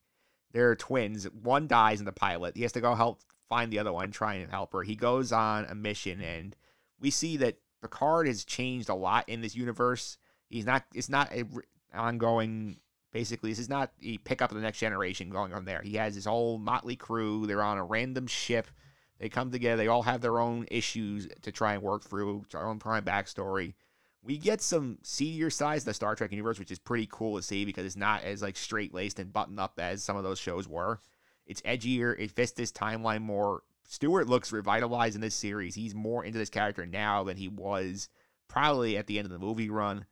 they're twins. One dies in the pilot. He has to go help find the other one, try and help her. He goes on a mission, and we see that Picard has changed a lot in this universe. He's not. It's not a ongoing. Basically, this is not a pickup of the next generation going on there. He has his whole motley crew. They're on a random ship. They come together. They all have their own issues to try and work through, their own prime backstory. We get some seedier sides of the Star Trek universe, which is pretty cool to see because it's not as like straight laced and buttoned up as some of those shows were. It's edgier. It fits this timeline more. Stewart looks revitalized in this series. He's more into this character now than he was probably at the end of the movie run.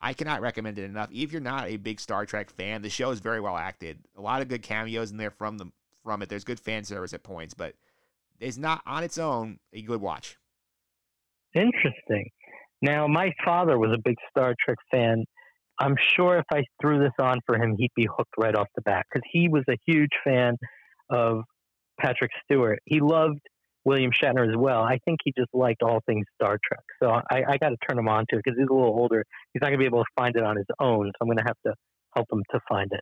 I cannot recommend it enough. If you're not a big Star Trek fan, the show is very well acted. A lot of good cameos in there from the from it. There's good fan service at points, but it's not on its own a good watch. Interesting. Now, my father was a big Star Trek fan. I'm sure if I threw this on for him, he'd be hooked right off the bat because he was a huge fan of Patrick Stewart. He loved William Shatner as well. I think he just liked all things Star Trek. So I, I got to turn him on to it because he's a little older. He's not going to be able to find it on his own. So I'm going to have to help him to find it.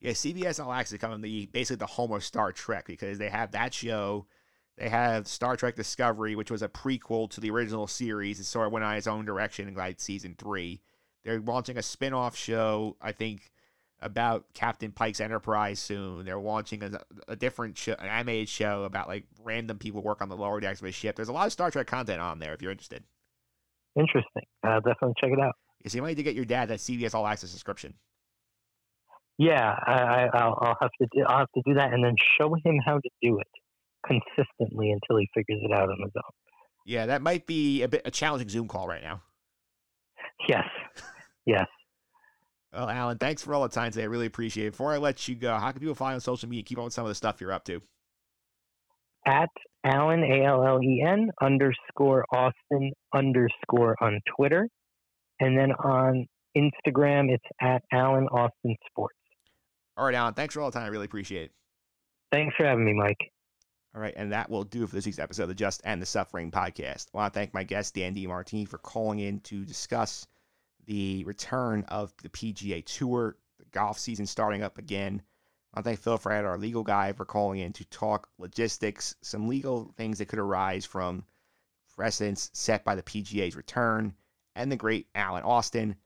Yeah, CBS All Access is coming the basically the home of Star Trek because they have that show. They have Star Trek Discovery, which was a prequel to the original series. It sort of went on its own direction in like season three. They're launching a spin off show, I think, about Captain Pike's Enterprise soon. They're launching a, a different show, an animated show about like random people work on the lower decks of a ship. There's a lot of Star Trek content on there if you're interested. Interesting. I'll definitely check it out. So you might need to get your dad that CBS All Access subscription. Yeah, I, I, will I'll have to do, I'll have to do that and then show him how to do it consistently until he figures it out on his own. Yeah, that might be a bit a challenging Zoom call right now. Yes. Yes. Well, Alan, thanks for all the time today. I really appreciate it. Before I let you go, how can people find you on social media? Keep up with some of the stuff you're up to. At Allen A L L E N underscore Austin underscore on Twitter, and then on Instagram it's at Allen Austin Sports. All right, Alan. Thanks for all the time. I really appreciate it. Thanks for having me, Mike. All right, and that will do for this week's episode of the Just End the Suffering podcast. I want to thank my guest, Dan DiMartini, for calling in to discuss the return of the PGA Tour, the golf season starting up again. I want to thank Phil Fraietta, our legal guy, for calling in to talk logistics, some legal things that could arise from precedents set by the PGA's return, and the great Alan Austin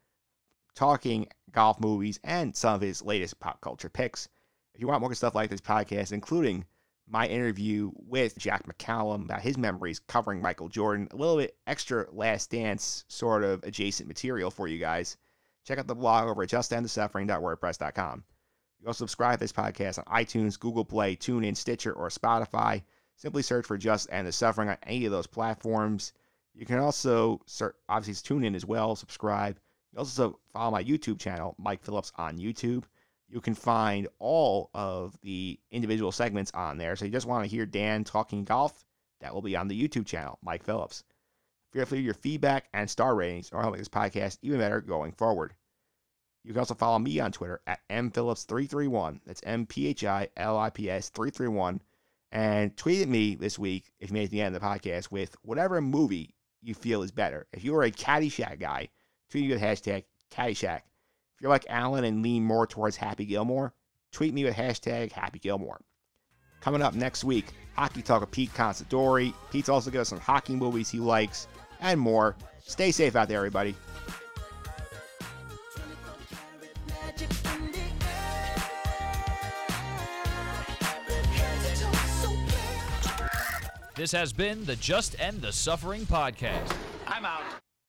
talking golf movies and some of his latest pop culture picks. If you want more stuff like this podcast, including my interview with Jack McCallum about his memories covering Michael Jordan, a little bit extra Last Dance sort of adjacent material for you guys. Check out the blog over at justendthesuffering.wordpress.com. You also subscribe to this podcast on iTunes, Google Play, TuneIn, Stitcher, or Spotify. Simply search for Just End the Suffering on any of those platforms. You can also search, obviously tune in as well, subscribe. You also follow my YouTube channel, Mike Phillips on YouTube you can find all of the individual segments on there. So you just want to hear Dan talking golf, that will be on the YouTube channel, Mike Phillips. Feel free your feedback and star ratings or help make this podcast even better going forward. You can also follow me on Twitter at mphillips331. That's M P H I L I P S 331. And tweet at me this week if you made it to the end of the podcast with whatever movie you feel is better. If you're a Caddyshack guy, tweet me with hashtag Caddyshack. If you're like Alan and lean more towards Happy Gilmore, tweet me with hashtag Happy Gilmore. Coming up next week, Hockey Talk with Pete Considori. Pete's also got some hockey movies he likes and more. Stay safe out there, everybody. This has been the Just End the Suffering podcast. I'm out.